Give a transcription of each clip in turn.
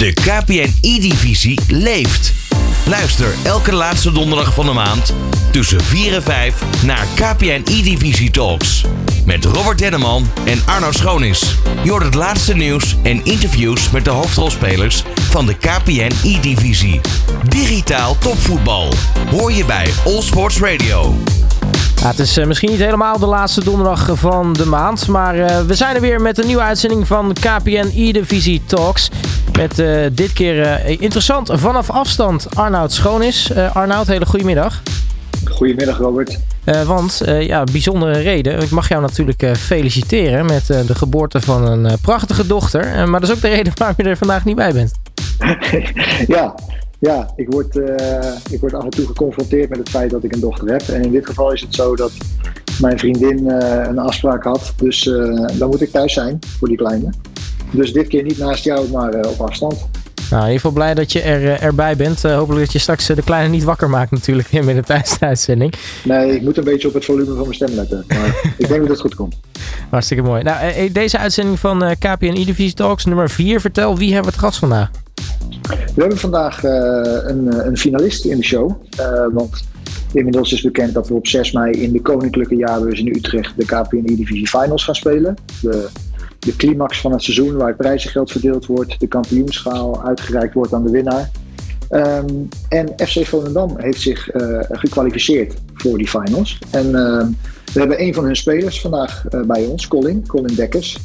De KPN E-divisie leeft. Luister elke laatste donderdag van de maand tussen 4 en 5 naar KPN E-divisie Talks. Met Robert Denneman en Arno Schoonis. Je hoort het laatste nieuws en interviews met de hoofdrolspelers van de KPN E-divisie. Digitaal topvoetbal. Hoor je bij All Sports Radio. Het is eh, misschien niet helemaal de laatste donderdag van de maand. Maar eh, we zijn er weer met een nieuwe uitzending van KPN E-Divisie Talks. Met eh, dit keer interessant vanaf afstand Arnoud Schoonis. Arnoud, hele goedemiddag. Goedemiddag Robert. want ja, bijzondere reden. Ik mag jou natuurlijk feliciteren met de geboorte van een prachtige dochter. maar dat is ook de reden waarom je er vandaag niet bij bent. ja, ja, ik word, uh, ik word af en toe geconfronteerd met het feit dat ik een dochter heb. En in dit geval is het zo dat mijn vriendin uh, een afspraak had. Dus uh, dan moet ik thuis zijn voor die kleine. Dus dit keer niet naast jou, maar op afstand. Nou, in ieder geval blij dat je er, erbij bent. hopelijk dat je straks de kleine niet wakker maakt natuurlijk in de thuisuitzending. Nee, ik moet een beetje op het volume van mijn stem letten. Maar ik denk dat het goed komt. Hartstikke mooi. Nou, deze uitzending van KPN E-Divisie Talks nummer 4. Vertel, wie hebben we het gast vandaag? We hebben vandaag uh, een, een, finalist in de show. Uh, want inmiddels is bekend dat we op 6 mei in de Koninklijke Jaarbeurs in Utrecht de KPN E-Divisie Finals gaan spelen. De, de climax van het seizoen waar het prijzengeld verdeeld wordt, de kampioenschaal uitgereikt wordt aan de winnaar. Um, en FC Volendam heeft zich uh, gekwalificeerd voor die finals. En we hebben een van hun spelers vandaag bij ons, Colin, Colin Dekkers.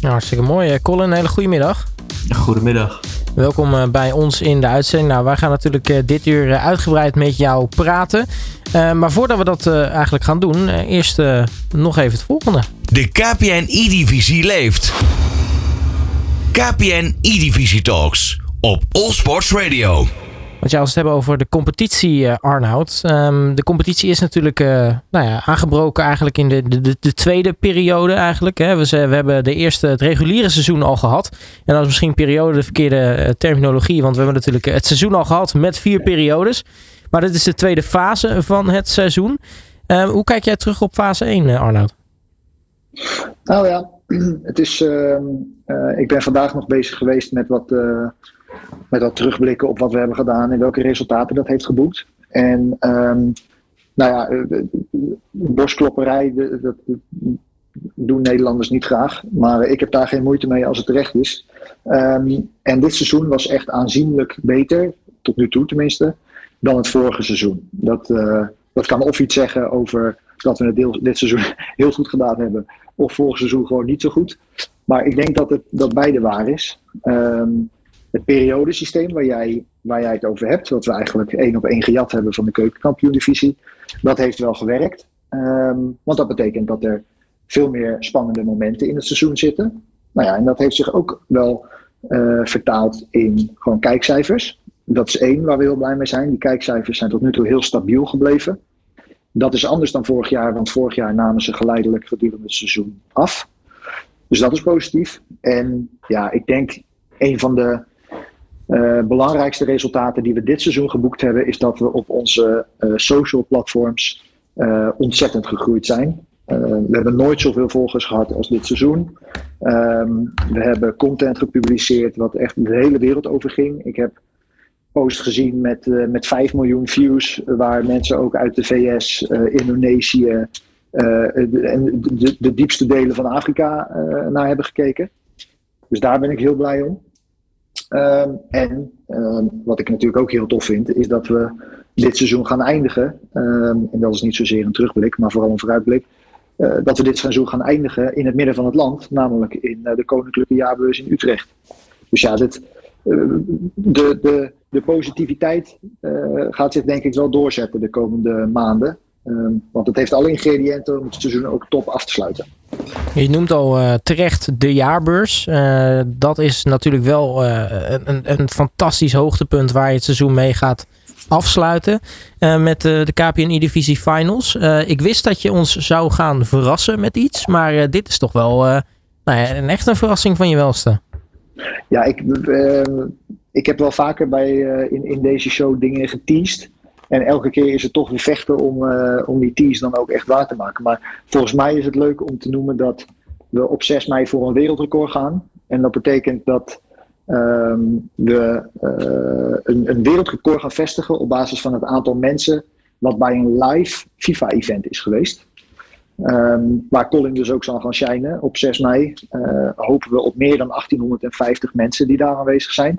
Nou, hartstikke mooi. Colin, een hele goede middag. Goedemiddag. Welkom eh, bij ons in de uitzending. Nou, wij gaan natuurlijk eh, dit uur eh, uitgebreid met jou praten. maar voordat we dat eigenlijk gaan doen, eerst nog even het volgende. De KPN E-divisie leeft. KPN E-divisie Talks op All Sports Radio. Want ja, als we het hebben over de competitie, uh, Arnoud. Um, de competitie is natuurlijk uh, nou ja, aangebroken eigenlijk in de, de, de tweede periode eigenlijk. Hè. We, we hebben de eerste, het reguliere seizoen al gehad. En dat is misschien periode de verkeerde uh, terminologie. Want we hebben natuurlijk het seizoen al gehad met vier periodes. Maar dit is de tweede fase van het seizoen. Um, hoe kijk jij terug op fase 1, Arnoud? Nou ja, het is, ehm, ik ben vandaag nog bezig geweest met wat met dat terugblikken op wat we hebben gedaan en welke resultaten dat heeft geboekt. En um, nou ja, eh, borstklopperij, dat, doen Nederlanders niet graag. Maar ik heb daar geen moeite mee als het terecht is. Um, en dit seizoen was echt aanzienlijk beter, tot nu toe tenminste, dan het vorige seizoen. Dat, dat kan of iets zeggen over dat we het deel, dit seizoen heel goed gedaan hebben, of vorig seizoen gewoon niet zo goed. Maar ik denk dat, het, dat beide waar is. Um, het periodesysteem waar jij, waar jij het over hebt, wat we eigenlijk één op één gejat hebben van de keukenkampioen-divisie, dat heeft wel gewerkt. Um, want dat betekent dat er veel meer spannende momenten in het seizoen zitten. Nou ja, en dat heeft zich ook wel uh, vertaald in gewoon kijkcijfers. Dat is één waar we heel blij mee zijn. Die kijkcijfers zijn tot nu toe heel stabiel gebleven. Dat is anders dan vorig jaar, want vorig jaar namen ze geleidelijk gedurende het seizoen af. Dus dat is positief. En ja, ik denk een van de uh, belangrijkste resultaten die we dit seizoen geboekt hebben, is dat we op onze uh, social platforms uh, ontzettend gegroeid zijn. we hebben nooit zoveel volgers gehad als dit seizoen. Um, we hebben content gepubliceerd wat echt de hele wereld over ging. Ik heb posts gezien met, met 5 miljoen views, waar mensen ook uit de VS, Indonesië en de, de, diepste delen van Afrika naar hebben gekeken. Dus daar ben ik heel blij om. Um, en um, wat ik natuurlijk ook heel tof vind, is dat we dit seizoen gaan eindigen. Um, en dat is niet zozeer een terugblik, maar vooral een vooruitblik. Dat we dit seizoen gaan eindigen in het midden van het land, namelijk in de Koninklijke Jaarbeurs in Utrecht. Dus ja, dit, de, de, de positiviteit gaat zich denk ik wel doorzetten de komende maanden. Um, want het heeft alle ingrediënten om het seizoen ook top af te sluiten. Je noemt al uh, terecht de jaarbeurs. Uh, dat is natuurlijk wel een, een fantastisch hoogtepunt waar je het seizoen mee gaat afsluiten. met de, de KPN E-Divisie Finals. ik wist dat je ons zou gaan verrassen met iets. Maar dit is toch wel nou ja, een echt een verrassing van je welste. Ja, ik, ik heb wel vaker bij, in, in deze show dingen geteased. En elke keer is het toch weer vechten om, uh, om die tease dan ook echt waar te maken. Maar volgens mij is het leuk om te noemen dat we op 6 mei voor een wereldrecord gaan. En dat betekent dat ehm, we een, een wereldrecord gaan vestigen op basis van het aantal mensen wat bij een live FIFA-event is geweest. Ehm, waar Colin dus ook zal gaan shinen op 6 mei. hopen we op meer dan 1850 mensen die daar aanwezig zijn.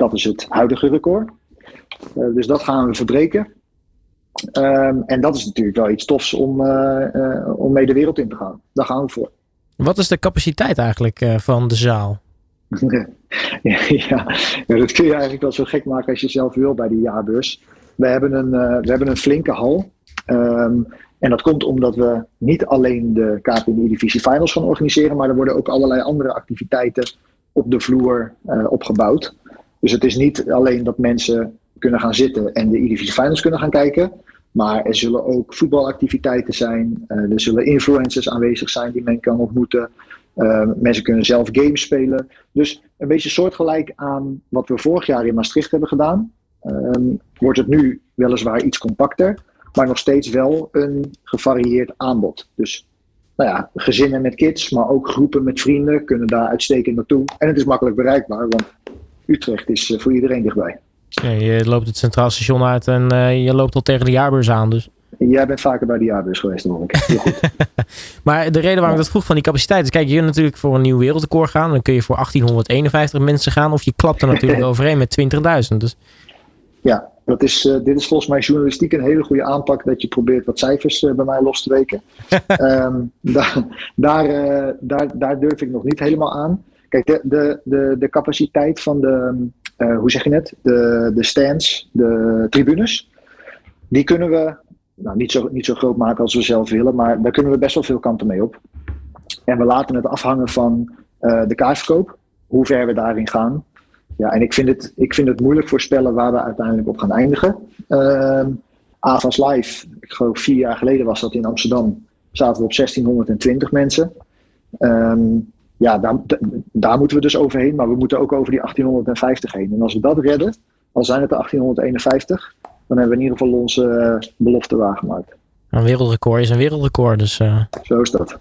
Dat is het huidige record. dus dat gaan we verbreken. Ehm, en dat is natuurlijk wel iets tofs om, om mee de wereld in te gaan. Daar gaan we voor. Wat is de capaciteit eigenlijk van de zaal? ja, dat kun je eigenlijk wel zo gek maken als je zelf wil bij die jaarbeurs. We hebben een, we hebben een flinke hal. Um, en dat komt omdat we niet alleen de KPNI Divisie Finals gaan organiseren, maar er worden ook allerlei andere activiteiten op de vloer uh, opgebouwd. Dus het is niet alleen dat mensen kunnen gaan zitten en de E-Divisie Finals kunnen gaan kijken. Maar er zullen ook voetbalactiviteiten zijn. Uh, er zullen influencers aanwezig zijn die men kan ontmoeten. Uh, mensen kunnen zelf games spelen. Dus een beetje soortgelijk aan wat we vorig jaar in Maastricht hebben gedaan. Um, wordt het nu weliswaar iets compacter. Maar nog steeds wel een gevarieerd aanbod. Dus nou ja, gezinnen met kids, maar ook groepen met vrienden kunnen daar uitstekend naartoe. En het is makkelijk bereikbaar, want Utrecht is voor iedereen dichtbij. Ja, je loopt het Centraal Station uit en uh, je loopt al tegen de jaarbeurs aan. Dus. Jij bent vaker bij de jaarbeurs geweest, ik. Goed. maar de reden waarom ik dat vroeg van die capaciteit is, kijk, je kunt natuurlijk voor een nieuw wereldrecord gaan. Dan kun je voor 1851 mensen gaan. Of je klapt er natuurlijk overheen met 20.000. Dus. Ja, dat is, uh, dit is volgens mij journalistiek een hele goede aanpak. Dat je probeert wat cijfers uh, bij mij los te weken. um, daar, daar, daar, daar durf ik nog niet helemaal aan. Kijk, de, de, de, de capaciteit van de, uh, hoe zeg je het, de, de stands, de tribunes. Die kunnen we nou, niet, zo, niet zo groot maken als we zelf willen, maar daar kunnen we best wel veel kanten mee op. En we laten het afhangen van uh, de kaartverkoop, hoe ver we daarin gaan. Ja, en ik vind het, ik vind het moeilijk voorspellen waar we uiteindelijk op gaan eindigen. Uh, Live, ik geloof vier jaar geleden was dat in Amsterdam, zaten we op 1620 mensen. Um, ja, daar, daar moeten we dus overheen. Maar we moeten ook over die 1850 heen. En als we dat redden, al zijn het de 1851, dan hebben we in ieder geval onze uh, belofte waargemaakt. Een wereldrecord is een wereldrecord. Dus, uh... Zo is dat.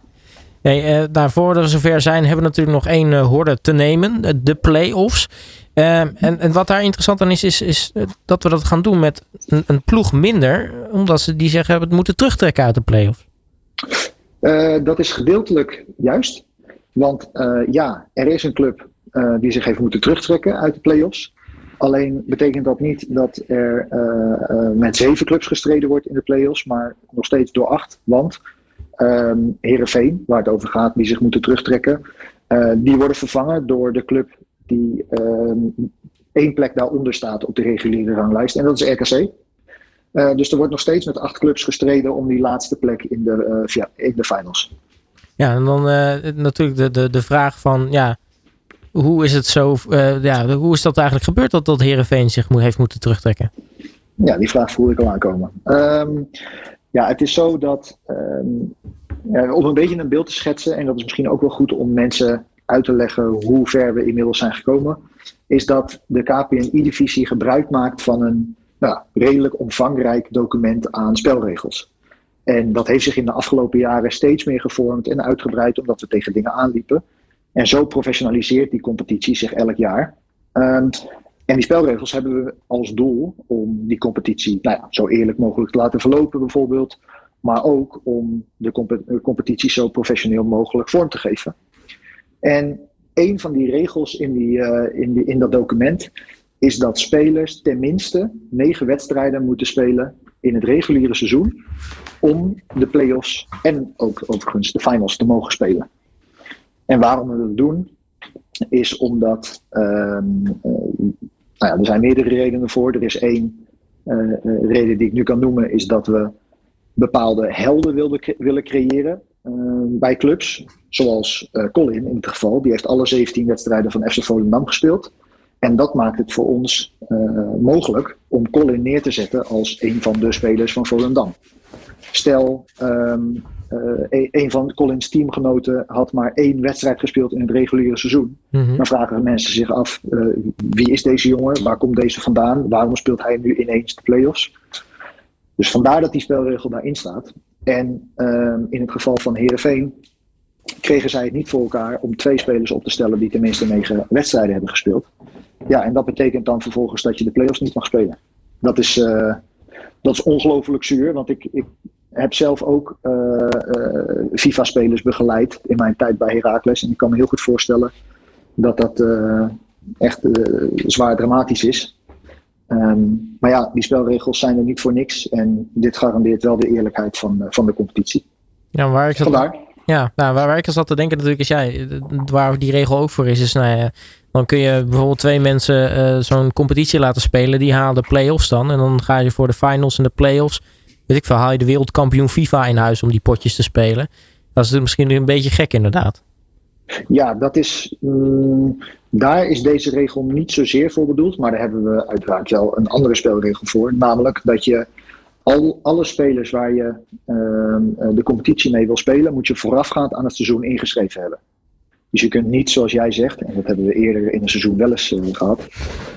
Nee, uh, nou, voordat we zover zijn, hebben we natuurlijk nog één uh, horde te nemen. De play-offs. Uh, en, en wat daar interessant aan is, is, is dat we dat gaan doen met een, een ploeg minder. Omdat ze die zeggen, het moeten terugtrekken uit de play-offs. dat is gedeeltelijk juist. Want uh, ja, er is een club uh, die zich heeft moeten terugtrekken uit de play-offs. Alleen betekent dat niet dat er uh, met zeven clubs gestreden wordt in de play-offs, maar nog steeds door acht. Want um, Herenveen, waar het over gaat, die zich moeten terugtrekken, die worden vervangen door de club die um, één plek daaronder staat op de reguliere ranglijst. En dat is RKC. dus er wordt nog steeds met acht clubs gestreden om die laatste plek in de, in de finals. Ja, en dan uh, natuurlijk de, de, de vraag van, ja, hoe is het zo, uh, ja, hoe is dat eigenlijk gebeurd dat, dat Herenveen zich heeft moeten terugtrekken? Ja, die vraag voel ik al aankomen. Um, ja, het is zo dat, um, ja, om een beetje een beeld te schetsen, en dat is misschien ook wel goed om mensen uit te leggen hoe ver we inmiddels zijn gekomen, is dat de KPNI-divisie gebruik maakt van een nou, redelijk omvangrijk document aan spelregels. En dat heeft zich in de afgelopen jaren steeds meer gevormd en uitgebreid, omdat we tegen dingen aanliepen. En zo professionaliseert die competitie zich elk jaar. Um, en die spelregels hebben we als doel om die competitie nou zo eerlijk mogelijk te laten verlopen, bijvoorbeeld. Maar ook om de comp competitie zo professioneel mogelijk vorm te geven. En een van die regels in, die, uh, in, die, in dat document is dat spelers tenminste negen wedstrijden moeten spelen in het reguliere seizoen om de play-offs en ook overigens de finals te mogen spelen. En waarom we dat doen, is omdat um, uh, nou ja, er zijn meerdere redenen voor. Er is één uh, reden die ik nu kan noemen, is dat we bepaalde helden wilden, willen creëren uh, bij clubs. Zoals Colin in dit geval, die heeft alle 17 wedstrijden van FC Volendam gespeeld. En dat maakt het voor ons mogelijk om Colin neer te zetten als een van de spelers van Volendam. Stel, um, uh, een van Collins teamgenoten had maar één wedstrijd gespeeld in het reguliere seizoen. Mm-hmm. Dan vragen mensen zich af, uh, wie is deze jongen? Waar komt deze vandaan? Waarom speelt hij nu ineens de play-offs? Dus vandaar dat die spelregel daarin staat. En uh, in het geval van Herenveen kregen zij het niet voor elkaar om twee spelers op te stellen die tenminste negen wedstrijden hebben gespeeld. Ja, en dat betekent dan vervolgens dat je de play-offs niet mag spelen. Dat is, uh, dat is ongelooflijk zuur, want ik, ik heb zelf ook uh, uh, FIFA-spelers begeleid in mijn tijd bij Heracles. En ik kan me heel goed voorstellen dat dat echt zwaar dramatisch is. Um, maar ja, die spelregels zijn er niet voor niks. En dit garandeert wel de eerlijkheid van, van de competitie. Ja, waar ik zat, Vandaar. Ja, nou, waar, waar ik zat te denken natuurlijk is, jij, waar die regel ook voor is, is nou ja, dan kun je bijvoorbeeld twee mensen uh, zo'n competitie laten spelen. Die halen de play-offs dan. En dan ga je voor de finals en de play-offs. Weet ik veel, haal je de wereldkampioen FIFA in huis om die potjes te spelen. Dat is misschien een beetje gek inderdaad. Ja, dat is, mm, daar is deze regel niet zozeer voor bedoeld. Maar daar hebben we uiteraard wel een andere spelregel voor. Namelijk dat je al, alle spelers waar je uh, de competitie mee wil spelen, moet je voorafgaand aan het seizoen ingeschreven hebben. Dus je kunt niet, zoals jij zegt, en dat hebben we eerder in het seizoen wel eens uh, gehad,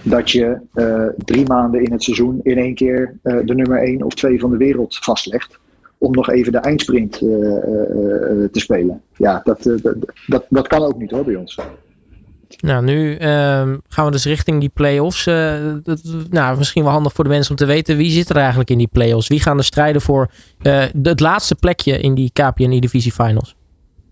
dat je uh, drie maanden in het seizoen in één keer de nummer één of twee van de wereld vastlegt. Om nog even de eindsprint te spelen. Ja, dat, dat, dat, dat kan ook niet hoor bij ons. Nou, nu uh, gaan we dus richting die play-offs. Dat, nou, misschien wel handig voor de mensen om te weten. Wie zit er eigenlijk in die play-offs? Wie gaan er strijden voor uh, het laatste plekje in die KPN Divisie Finals?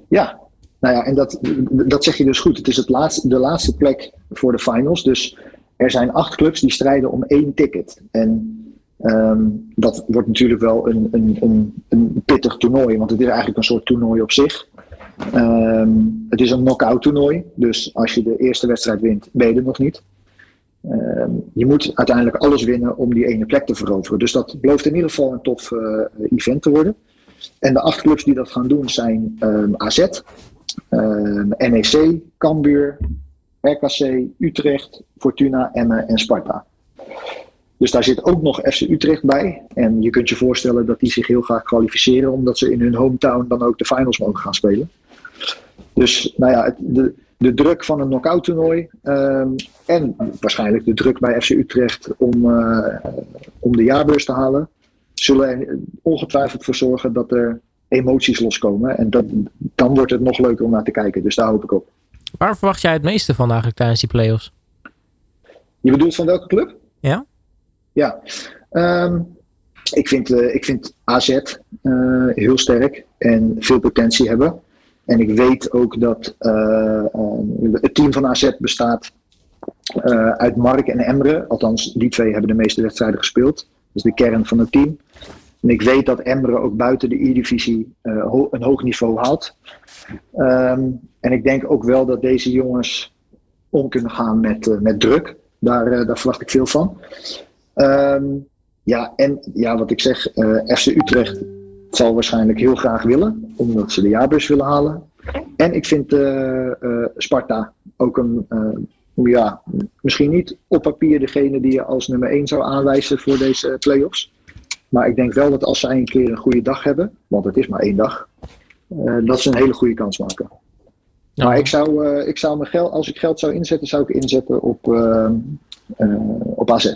Ja, nou ja, en dat, dat zeg je dus goed. Het is het laatste, de laatste plek voor de finals. Dus er zijn acht clubs die strijden om één ticket. En um, dat wordt natuurlijk wel een, een, een, een pittig toernooi. Want het is eigenlijk een soort toernooi op zich. Um, het is een knock-out toernooi. Dus als je de eerste wedstrijd wint, ben je er nog niet. Um, je moet uiteindelijk alles winnen om die ene plek te veroveren. Dus dat belooft in ieder geval een tof uh, event te worden. En de acht clubs die dat gaan doen zijn um, AZ, NEC, Cambuur, RKC, Utrecht, Fortuna, Emmen en Sparta. Dus daar zit ook nog FC Utrecht bij. En je kunt je voorstellen dat die zich heel graag kwalificeren, omdat ze in hun hometown dan ook de finals mogen gaan spelen. Dus nou ja, de, de druk van een knockout toernooi um, en waarschijnlijk de druk bij FC Utrecht om, uh, om de jaarbeurs te halen, zullen er ongetwijfeld voor zorgen dat er emoties loskomen. En dat, dan wordt het nog leuker om naar te kijken. Dus daar hoop ik op. Waar verwacht jij het meeste van eigenlijk tijdens die play-offs? Je bedoelt van welke club? Ja. Ja. Um, ik, vind, uh, ik vind AZ uh, heel sterk en veel potentie hebben. En ik weet ook dat uh, het team van AZ bestaat uit Mark en Emre. Althans, die twee hebben de meeste wedstrijden gespeeld. Is de kern van het team. En ik weet dat Emre ook buiten de E-divisie een hoog niveau haalt. Um, en ik denk ook wel dat deze jongens om kunnen gaan met, met druk. Daar, daar verwacht ik veel van. Um, ja, en ja, wat ik zeg, FC Utrecht zal waarschijnlijk heel graag willen, omdat ze de jaarbus willen halen. En ik vind Sparta ook een, ja, misschien niet op papier degene die je als nummer 1 zou aanwijzen voor deze play-offs. Maar ik denk wel dat als ze een keer een goede dag hebben, want het is maar één dag, uh, dat ze een hele goede kans maken. Ja. Maar ik zou, uh, ik zou mijn geld, als ik geld zou inzetten, zou ik inzetten op, uh, op AZ.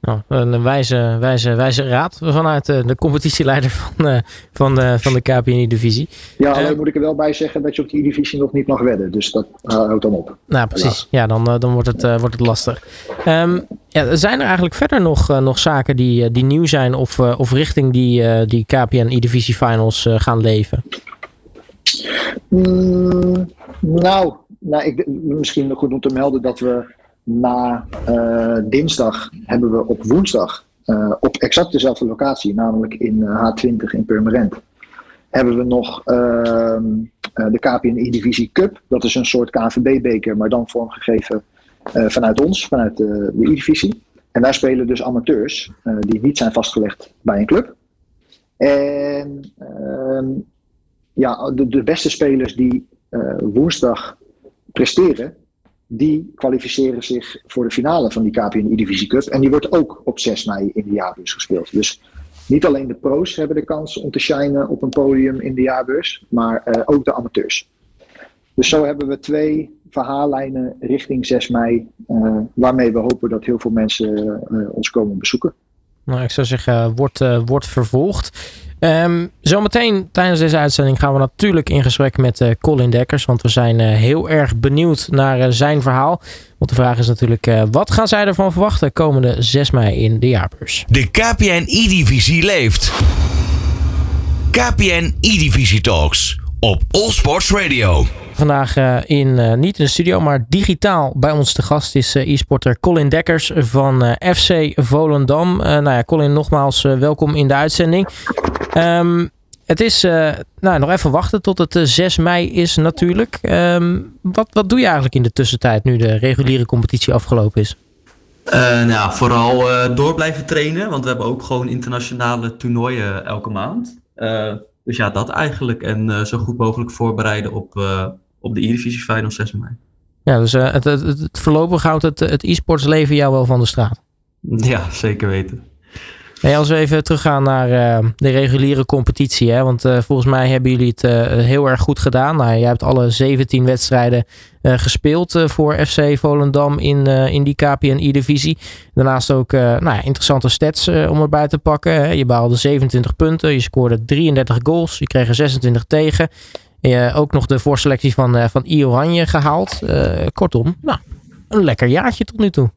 Nou, een wijze, wijze, wijze raad vanuit de, de competitieleider van, van de, van de KPNI-divisie. Ja, alleen moet ik er wel bij zeggen dat je op die divisie nog niet mag wedden. Dus dat houdt dan op. Nou, precies. Ja, dan, dan wordt, het, wordt het lastig. Um, ja, zijn er eigenlijk verder nog, uh, nog zaken die, die nieuw zijn of, of richting die, die KPN E-Divisie Finals gaan leven? Mm, nou, nou ik, misschien goed om te melden dat we na dinsdag hebben we op woensdag op exact dezelfde locatie, namelijk in H20 in Purmerend, hebben we nog ehm, de KPN E-Divisie Cup. Dat is een soort KNVB-beker, maar dan vormgegeven vanuit ons, vanuit de, E-divisie. En daar spelen dus amateurs die niet zijn vastgelegd bij een club. En uh, ja, de, beste spelers die woensdag presteren, die kwalificeren zich voor de finale van die KPN E-divisie Cup. En die wordt ook op 6 mei in de jaarbeurs gespeeld. Dus niet alleen de pro's hebben de kans om te shinen op een podium in de jaarbeurs, maar ook de amateurs. Dus zo hebben we twee verhaallijnen richting 6 mei, uh, waarmee we hopen dat heel veel mensen uh, ons komen bezoeken. Nou, ik zou zeggen, wordt, wordt vervolgd. Ehm, zometeen tijdens deze uitzending gaan we natuurlijk in gesprek met uh, Colin Dekkers. Want we zijn uh, heel erg benieuwd naar uh, zijn verhaal. Want de vraag is natuurlijk, wat gaan zij ervan verwachten komende 6 mei in de jaarbeurs? De KPN E-Divisie leeft. KPN E-Divisie Talks op All Sports Radio. Vandaag in, niet in de studio, maar digitaal bij ons te gast is e-sporter Colin Dekkers van FC Volendam. nou ja, Colin, nogmaals welkom in de uitzending. Um, het is nou, nog even wachten tot het 6 mei is natuurlijk. Um, wat, wat doe je eigenlijk in de tussentijd nu de reguliere competitie afgelopen is? nou, vooral door blijven trainen, want we hebben ook gewoon internationale toernooien elke maand. dus ja, dat eigenlijk. En zo goed mogelijk voorbereiden op, op de E-Divisie Final 6 mei. Ja, dus het, het, het, voorlopig houdt het, het e-sports leven jou wel van de straat. Ja, zeker weten. Hey, als we even teruggaan naar uh, de reguliere competitie. Hè? Want uh, volgens mij hebben jullie het heel erg goed gedaan. Nou, jij hebt alle 17 wedstrijden gespeeld voor FC Volendam in, in die KPN E-divisie. Daarnaast ook nou interessante stats om erbij te pakken. Je behaalde 27 punten, je scoorde 33 goals, je kreeg er 26 tegen. Uh, ook nog de voorselectie van, van I Oranje gehaald. Kortom, nou, een lekker jaartje tot nu toe.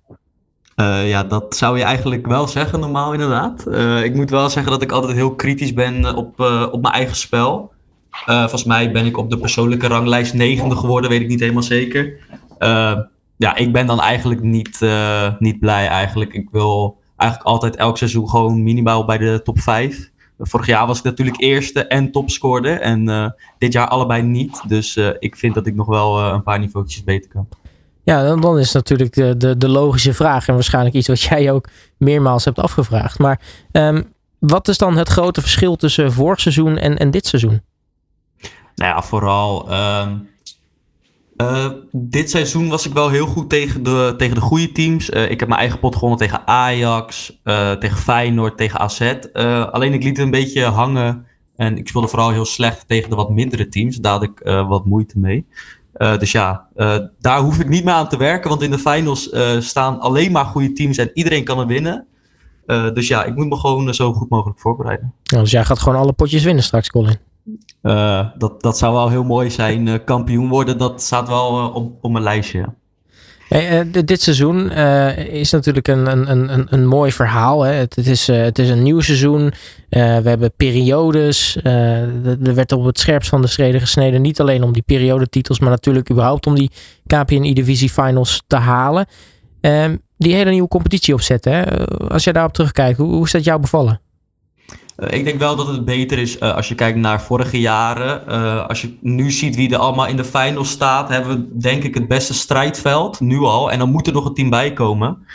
Ja, dat zou je eigenlijk wel zeggen normaal inderdaad. ik moet wel zeggen dat ik altijd heel kritisch ben op, op mijn eigen spel. volgens mij ben ik op de persoonlijke ranglijst negende geworden, weet ik niet helemaal zeker. ja, ik ben dan eigenlijk niet, niet blij eigenlijk. Ik wil eigenlijk altijd elk seizoen gewoon minimaal bij de top 5. Vorig jaar was ik natuurlijk eerste en topscorer. En dit jaar allebei niet. Dus ik vind dat ik nog wel een paar niveautjes beter kan. Ja, dan, is natuurlijk de, de, de, logische vraag. En waarschijnlijk iets wat jij ook meermaals hebt afgevraagd. Maar um, wat is dan het grote verschil tussen vorig seizoen en, en dit seizoen? Nou ja, vooral um, uh, dit seizoen was ik wel heel goed tegen de, tegen de goede teams. Uh, ik heb mijn eigen pot gewonnen tegen Ajax, uh, tegen Feyenoord, tegen AZ. alleen ik liet het een beetje hangen. En ik speelde vooral heel slecht tegen de wat mindere teams. Daar had ik wat moeite mee. Dus ja, daar hoef ik niet meer aan te werken. Want in de finals staan alleen maar goede teams en iedereen kan er winnen. dus ja, ik moet me gewoon zo goed mogelijk voorbereiden. Ja, dus jij gaat gewoon alle potjes winnen straks, Colin? Dat, dat zou wel heel mooi zijn. Kampioen worden, dat staat wel op, op mijn lijstje. Hey, dit seizoen is natuurlijk een, een, een, een mooi verhaal. Hè? Het, is, het is een nieuw seizoen. we hebben periodes. er werd op het scherpst van de schreden gesneden. Niet alleen om die periodetitels, maar natuurlijk überhaupt om die KPN E-Divisie Finals te halen. Ehm, die hele nieuwe competitie opzetten. Hè? Als jij daarop terugkijkt, hoe, hoe is dat jou bevallen? Uh, ik denk wel dat het beter is uh, als je kijkt naar vorige jaren. Uh, als je nu ziet wie er allemaal in de finals staat, hebben we denk ik het beste strijdveld, nu al. En dan moet er nog een team bij komen.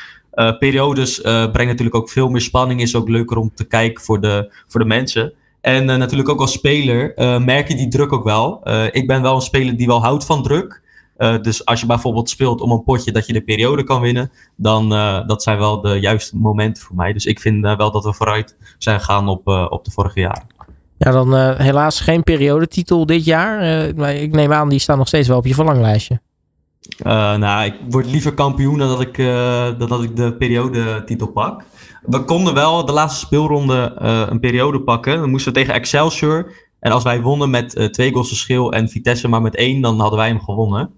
periodes brengen natuurlijk ook veel meer spanning, is ook leuker om te kijken voor de, voor de mensen. En natuurlijk ook als speler merk je die druk ook wel. ik ben wel een speler die wel houdt van druk. Uh, dus als je bijvoorbeeld speelt om een potje dat je de periode kan winnen, dan uh, dat zijn wel de juiste momenten voor mij. Dus ik vind uh, wel dat we vooruit zijn gegaan op, op de vorige jaren. Ja, dan helaas geen periodetitel dit jaar. maar ik neem aan, die staan nog steeds wel op je verlanglijstje. nou, ik word liever kampioen dan dat ik, dan dat ik de periodetitel pak. We konden wel de laatste speelronde een periode pakken. Dan moesten we tegen Excelsior. En als wij wonnen met twee goals verschil en Vitesse maar met één, dan hadden wij hem gewonnen.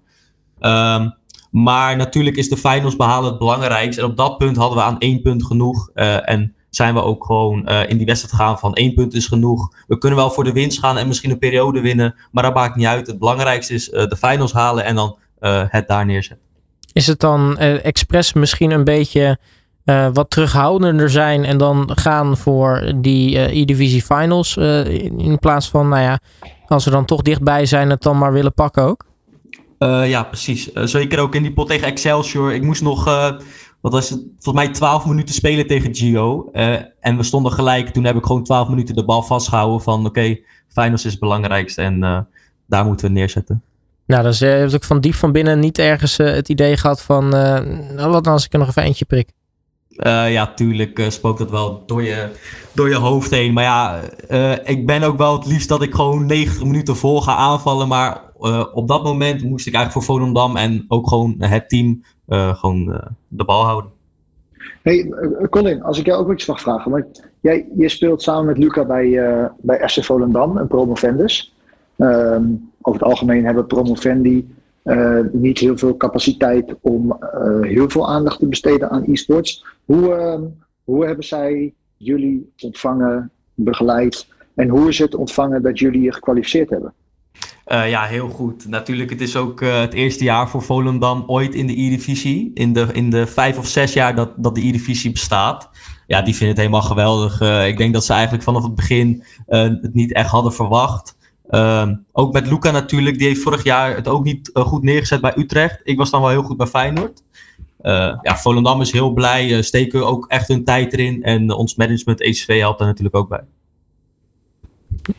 Um, maar natuurlijk is de finals behalen het belangrijkste. En op dat punt hadden we aan één punt genoeg. Uh, en zijn we ook gewoon uh, in die wedstrijd gaan van één punt is genoeg. We kunnen wel voor de winst gaan en misschien een periode winnen. Maar dat maakt niet uit. Het belangrijkste is uh, de finals halen en dan het daar neerzetten. Is het dan expres misschien een beetje wat terughoudender zijn en dan gaan voor die E-Divisie Finals in, in plaats van, nou ja, als we dan toch dichtbij zijn, het dan maar willen pakken ook? Uh, ja, precies. Uh, zeker ook in die pot tegen Excelsior. Ik moest nog, uh, wat was het, volgens mij 12 minuten spelen tegen Gio. en we stonden gelijk. Toen heb ik gewoon 12 minuten de bal vastgehouden van oké, okay, finals is het belangrijkste en daar moeten we neerzetten. Nou, dus je hebt ook van diep van binnen niet ergens het idee gehad van, nou, wat dan als ik er nog even eentje prik? Uh, ja, tuurlijk uh, spookt dat wel door je, door je hoofd heen. Maar ja, uh, ik ben ook wel het liefst dat ik gewoon 90 minuten vol ga aanvallen. Maar op dat moment moest ik eigenlijk voor Volendam en ook gewoon het team gewoon de bal houden. Hey, Colin, als ik jou ook iets mag vragen. Want jij, je speelt samen met Luca bij, bij FC Volendam, een promovendus. Um, over het algemeen hebben promovendi uh, niet heel veel capaciteit om heel veel aandacht te besteden aan e-sports. Hoe, uh, hoe hebben zij jullie ontvangen, begeleid? En hoe is het ontvangen dat jullie je gekwalificeerd hebben? Uh, ja, heel goed. Natuurlijk, het is ook uh, het eerste jaar voor Volendam ooit in de E-divisie. In de, in de vijf of zes jaar dat, dat de E-divisie bestaat. Ja, die vinden het helemaal geweldig. Uh, ik denk dat ze eigenlijk vanaf het begin het niet echt hadden verwacht. Ehm, ook met Luca natuurlijk, die heeft vorig jaar het ook niet goed neergezet bij Utrecht. Ik was dan wel heel goed bij Feyenoord. ja, Volendam is heel blij, steken ook echt hun tijd erin. En ons management, ECV, helpt daar natuurlijk ook bij.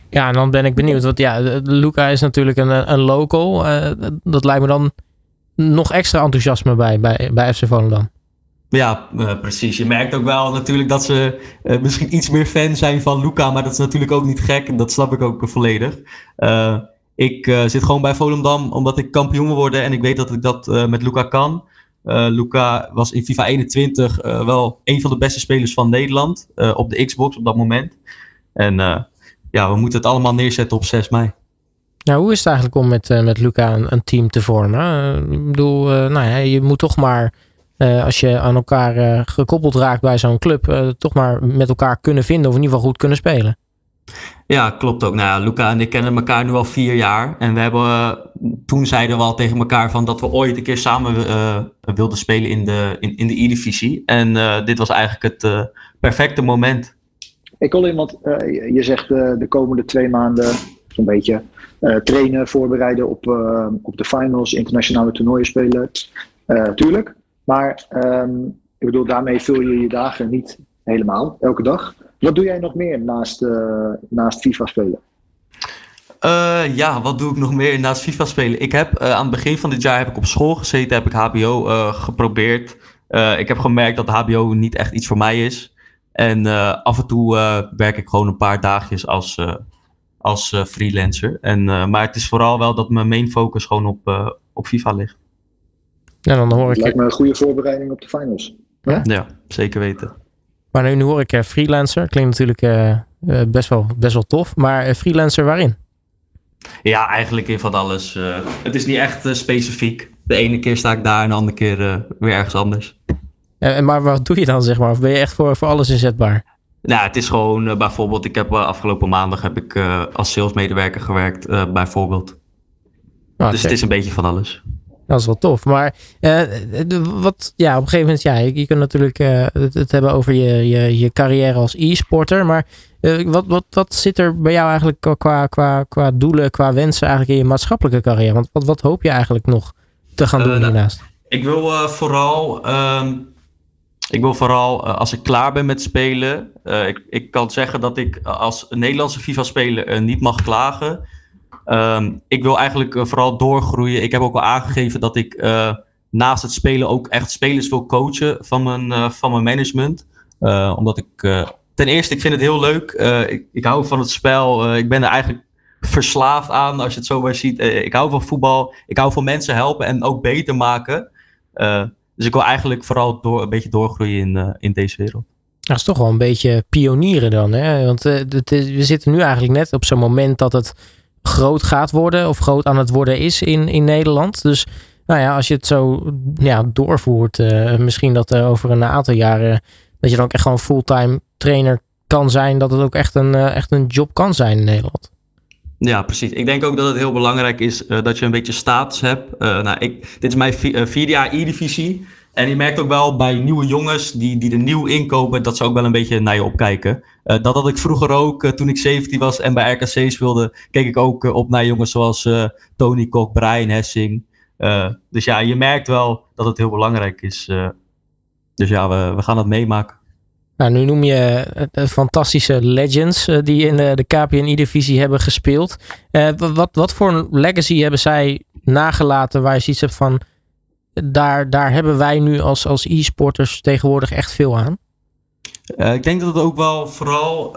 Ja, en dan ben ik benieuwd. Want ja, Luca is natuurlijk een, een local. Uh, dat lijkt me dan nog extra enthousiasme bij, bij, bij FC Volendam. Ja, uh, precies. Je merkt ook wel natuurlijk dat ze uh, misschien iets meer fan zijn van Luca. Maar dat is natuurlijk ook niet gek. En dat snap ik ook volledig. ik zit gewoon bij Volendam omdat ik kampioen wil worden. En ik weet dat ik dat met Luca kan. Luca was in FIFA 21 wel een van de beste spelers van Nederland. op de Xbox op dat moment. En ja, we moeten het allemaal neerzetten op 6 mei. Nou, hoe is het eigenlijk om met, uh, met Luca een, een, team te vormen? Uh, ik bedoel, uh, nou ja, je moet toch maar, als je aan elkaar gekoppeld raakt bij zo'n club, toch maar met elkaar kunnen vinden of in ieder geval goed kunnen spelen. Ja, klopt ook. Nou ja, Luca en ik kennen elkaar nu al vier jaar. En we hebben, toen zeiden we al tegen elkaar van dat we ooit een keer samen wilden spelen in de, in, in de E-divisie. En dit was eigenlijk het perfecte moment. Ik want uh, je zegt uh, de komende twee maanden zo'n beetje uh, trainen, voorbereiden op, op de finals, internationale toernooien spelen. tuurlijk. Maar um, ik bedoel, daarmee vul je je dagen niet helemaal, elke dag. Wat doe jij nog meer naast, naast FIFA spelen? Ja, wat doe ik nog meer naast FIFA spelen? Ik heb aan het begin van dit jaar heb ik op school gezeten, heb ik HBO geprobeerd. ik heb gemerkt dat HBO niet echt iets voor mij is. En uh, af en toe uh, werk ik gewoon een paar dagjes als, uh, als freelancer. En, maar het is vooral wel dat mijn main focus gewoon op, op FIFA ligt. Ja, dan hoor ik... lijkt me een goede voorbereiding op de finals. Ja, ja zeker weten. Maar nu, nu hoor ik freelancer. Klinkt natuurlijk best, wel, best wel tof. Maar freelancer waarin? Ja, eigenlijk in van alles. het is niet echt specifiek. De ene keer sta ik daar en de andere keer weer ergens anders. En, maar wat doe je dan, zeg maar? Of ben je echt voor, voor alles inzetbaar? Nou, het is gewoon uh, bijvoorbeeld, ik heb uh, afgelopen maandag heb ik uh, als salesmedewerker gewerkt, bijvoorbeeld. Okay. Dus het is een beetje van alles. Dat is wel tof. Maar wat, ja, op een gegeven moment, ja, je, je kunt natuurlijk het, het, hebben over je, je, je carrière als e-sporter. Maar wat, wat, wat zit er bij jou eigenlijk qua, qua, qua doelen, qua wensen eigenlijk in je maatschappelijke carrière? Want wat, wat hoop je eigenlijk nog te gaan doen hiernaast? Nou, ik wil vooral um, ik wil vooral, uh, als ik klaar ben met spelen, uh, ik, ik kan zeggen dat ik als Nederlandse FIFA-speler niet mag klagen. Um, ik wil eigenlijk vooral doorgroeien. Ik heb ook al aangegeven dat ik naast het spelen ook echt spelers wil coachen van mijn, van mijn management. omdat ik, ten eerste, ik vind het heel leuk. Ik, ik, hou van het spel. ik ben er eigenlijk verslaafd aan, als je het zo maar ziet. ik hou van voetbal. Ik hou van mensen helpen en ook beter maken. Dus ik wil eigenlijk vooral door, een beetje doorgroeien in, uh, in deze wereld. Dat is toch wel een beetje pionieren dan. Hè? Want is, we zitten nu eigenlijk net op zo'n moment dat het groot gaat worden. Of groot aan het worden is in, in Nederland. Dus nou ja, als je het zo ja, doorvoert. Uh, misschien dat er over een aantal jaren. Dat je dan ook echt gewoon fulltime trainer kan zijn. Dat het ook echt een, echt een job kan zijn in Nederland. Ja, precies. Ik denk ook dat het heel belangrijk is uh, dat je een beetje status hebt. Uh, nou, ik, dit is mijn uh, vierde jaar E-divisie. En je merkt ook wel bij nieuwe jongens die, die er nieuw inkopen, dat ze ook wel een beetje naar je opkijken. dat had ik vroeger ook, toen ik 17 was en bij RKC speelde, keek ik ook op naar jongens zoals Tony Kok, Brian Hessing. dus ja, je merkt wel dat het heel belangrijk is. dus ja, we, we gaan het meemaken. Nou, nu noem je uh, fantastische legends uh, die in de, de KPN-divisie hebben gespeeld. Uh, wat, wat voor een legacy hebben zij nagelaten waar je ziet hebt van daar, daar hebben wij nu als, als e-sporters tegenwoordig echt veel aan? ik denk dat het ook wel vooral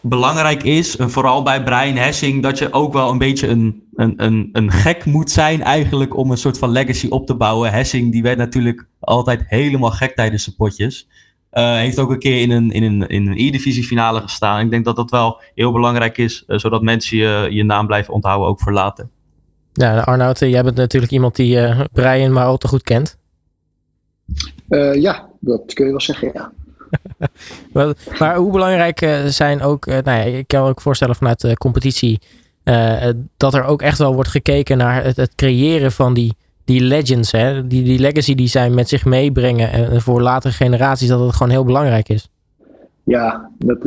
belangrijk is, en vooral bij Brian Hessing, dat je ook wel een beetje een, een, een, een gek moet zijn eigenlijk om een soort van legacy op te bouwen. Hessing die werd natuurlijk altijd helemaal gek tijdens zijn potjes. Uh, heeft ook een keer in een, in een, in een E-divisie finale gestaan. Ik denk dat dat wel heel belangrijk is, uh, zodat mensen je, je naam blijven onthouden, ook voor later. Ja, Arnoud, jij bent natuurlijk iemand die uh, Brian maar al te goed kent. ja, dat kun je wel zeggen, ja. maar, maar, hoe belangrijk zijn ook, nou ja, ik kan me ook voorstellen vanuit de competitie, dat er ook echt wel wordt gekeken naar het, het creëren van die die legends, hè, die, die legacy die zij met zich meebrengen en voor latere generaties, dat het gewoon heel belangrijk is. Ja, dat,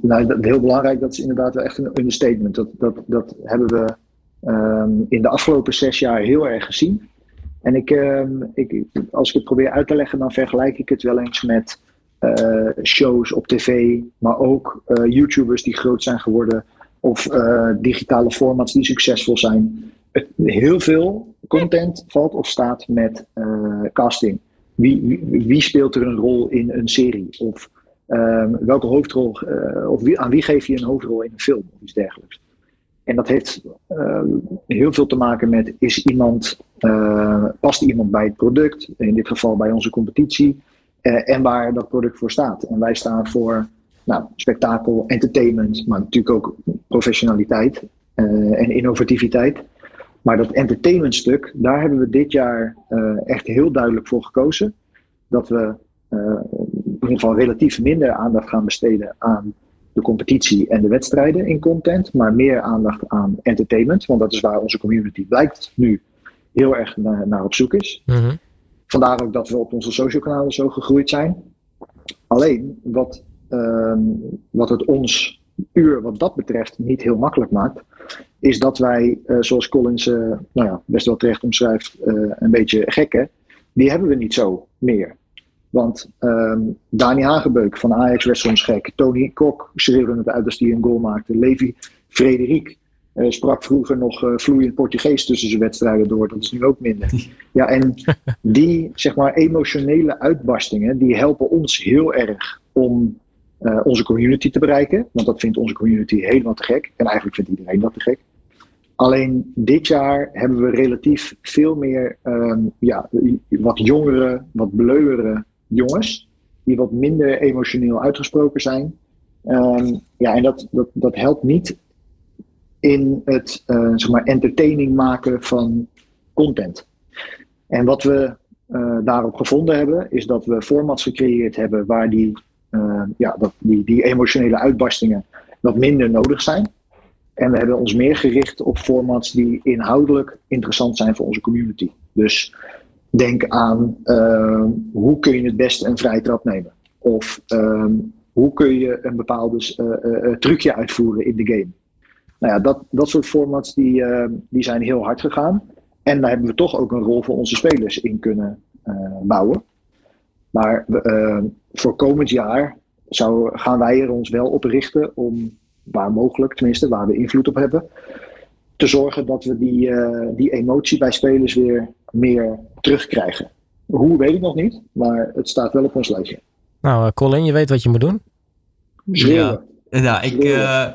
nou, dat, heel belangrijk, dat is inderdaad wel echt een understatement. Dat, dat, dat hebben we um, in de afgelopen zes jaar heel erg gezien. En ik, um, ik, als ik het probeer uit te leggen, dan vergelijk ik het wel eens met uh, shows op tv, maar ook uh, YouTubers die groot zijn geworden of digitale formats die succesvol zijn. Heel veel content valt of staat met uh, casting. Wie, wie, speelt er een rol in een serie? Of um, welke hoofdrol, uh, of aan wie geef je een hoofdrol in een film of iets dergelijks? En dat heeft uh, heel veel te maken met: is iemand, uh, past iemand bij het product, in dit geval bij onze competitie, en waar dat product voor staat. En wij staan voor nou, spektakel, entertainment, maar natuurlijk ook professionaliteit en innovativiteit. Maar dat entertainmentstuk, daar hebben we dit jaar uh, echt heel duidelijk voor gekozen. Dat we uh, in ieder geval relatief minder aandacht gaan besteden aan de competitie en de wedstrijden in content, maar meer aandacht aan entertainment. Want dat is waar onze community blijkt nu heel erg naar, naar op zoek is. Mm -hmm. Vandaar ook dat we op onze social kanalen zo gegroeid zijn. Alleen wat, uh, wat het ons uur wat dat betreft niet heel makkelijk maakt, is dat wij, uh, zoals Collins uh, nou ja, best wel terecht omschrijft, uh, een beetje gekken, die hebben we niet zo meer. Want um, Dani Hagebeuk van Ajax werd soms gek. Tony Kok schreeuwde het uit als hij een goal maakte. Levi Frederik sprak vroeger nog vloeiend Portugees tussen zijn wedstrijden door. Dat is nu ook minder. Ja, en die zeg maar, emotionele uitbarstingen, die helpen ons heel erg om uh, onze community te bereiken. Want dat vindt onze community helemaal te gek. En eigenlijk vindt iedereen dat te gek. Alleen dit jaar hebben we relatief veel meer um, ja, wat jongere, wat bleuere jongens. Die wat minder emotioneel uitgesproken zijn. Um, ja, en dat, dat, dat helpt niet in het uh, zeg maar entertaining maken van content. En wat we uh, daarop gevonden hebben, is dat we formats gecreëerd hebben waar die ja, dat die, die emotionele uitbarstingen wat minder nodig zijn. En we hebben ons meer gericht op formats die inhoudelijk interessant zijn voor onze community. Dus denk aan uh, hoe kun je het beste een vrije trap nemen? Of uh, hoe kun je een bepaald uh, trucje uitvoeren in de game? Nou ja, dat, dat soort formats die, die zijn heel hard gegaan. En daar hebben we toch ook een rol voor onze spelers in kunnen bouwen. Maar voor komend jaar zou, gaan wij er ons wel op richten om, waar mogelijk tenminste, waar we invloed op hebben, te zorgen dat we die, uh, die emotie bij spelers weer meer terugkrijgen. Hoe weet ik nog niet, maar het staat wel op ons lijstje. Nou, uh, Colin, je weet wat je moet doen. Ja, ja ik, uh,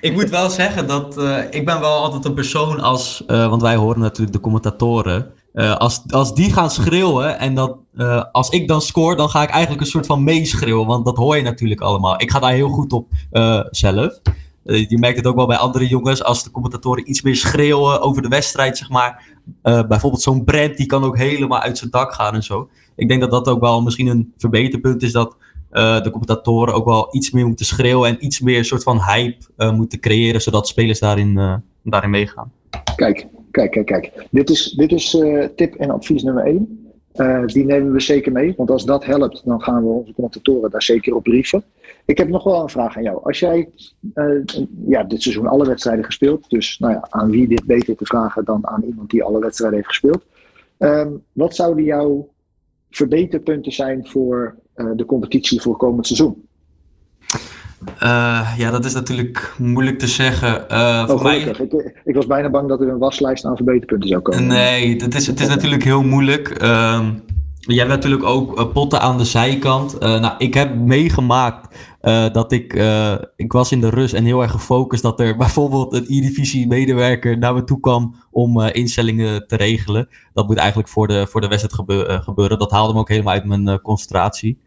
ik moet wel zeggen dat ik ben wel altijd een persoon als, want wij horen natuurlijk de commentatoren. Uh, als, als die gaan schreeuwen en dat, uh, als ik dan score, dan ga ik eigenlijk een soort van meeschreeuwen. Want dat hoor je natuurlijk allemaal. Ik ga daar heel goed op uh, zelf. je merkt het ook wel bij andere jongens. Als de commentatoren iets meer schreeuwen over de wedstrijd, zeg maar. bijvoorbeeld zo'n Brent, die kan ook helemaal uit zijn dak gaan en zo. Ik denk dat dat ook wel misschien een verbeterpunt is. Dat de commentatoren ook wel iets meer moeten schreeuwen. En iets meer een soort van hype moeten creëren. Zodat spelers daarin, daarin meegaan. Kijk, Kijk, kijk, kijk. Dit is, dit is uh, tip en advies nummer 1. Uh, die nemen we zeker mee. Want als dat helpt, dan gaan we onze commentatoren daar zeker op brieven. Ik heb nog wel een vraag aan jou. Als jij uh, ja, dit seizoen alle wedstrijden gespeeld. Dus nou ja, aan wie dit beter te vragen dan aan iemand die alle wedstrijden heeft gespeeld. Um, wat zouden jouw verbeterpunten zijn voor de competitie voor komend seizoen? Uh, ja, dat is natuurlijk moeilijk te zeggen. Uh, oh, voor mij... ik, ik, was bijna bang dat er een waslijst aan verbeterpunten zou komen. Nee, dat is, het is natuurlijk heel moeilijk. Uh, Je hebt natuurlijk ook potten aan de zijkant. nou, ik heb meegemaakt dat ik, ik was in de rust en heel erg gefocust dat er bijvoorbeeld een E-divisie medewerker naar me toe kwam om instellingen te regelen. Dat moet eigenlijk voor de, voor de wedstrijd gebeuren. Dat haalde me ook helemaal uit mijn concentratie.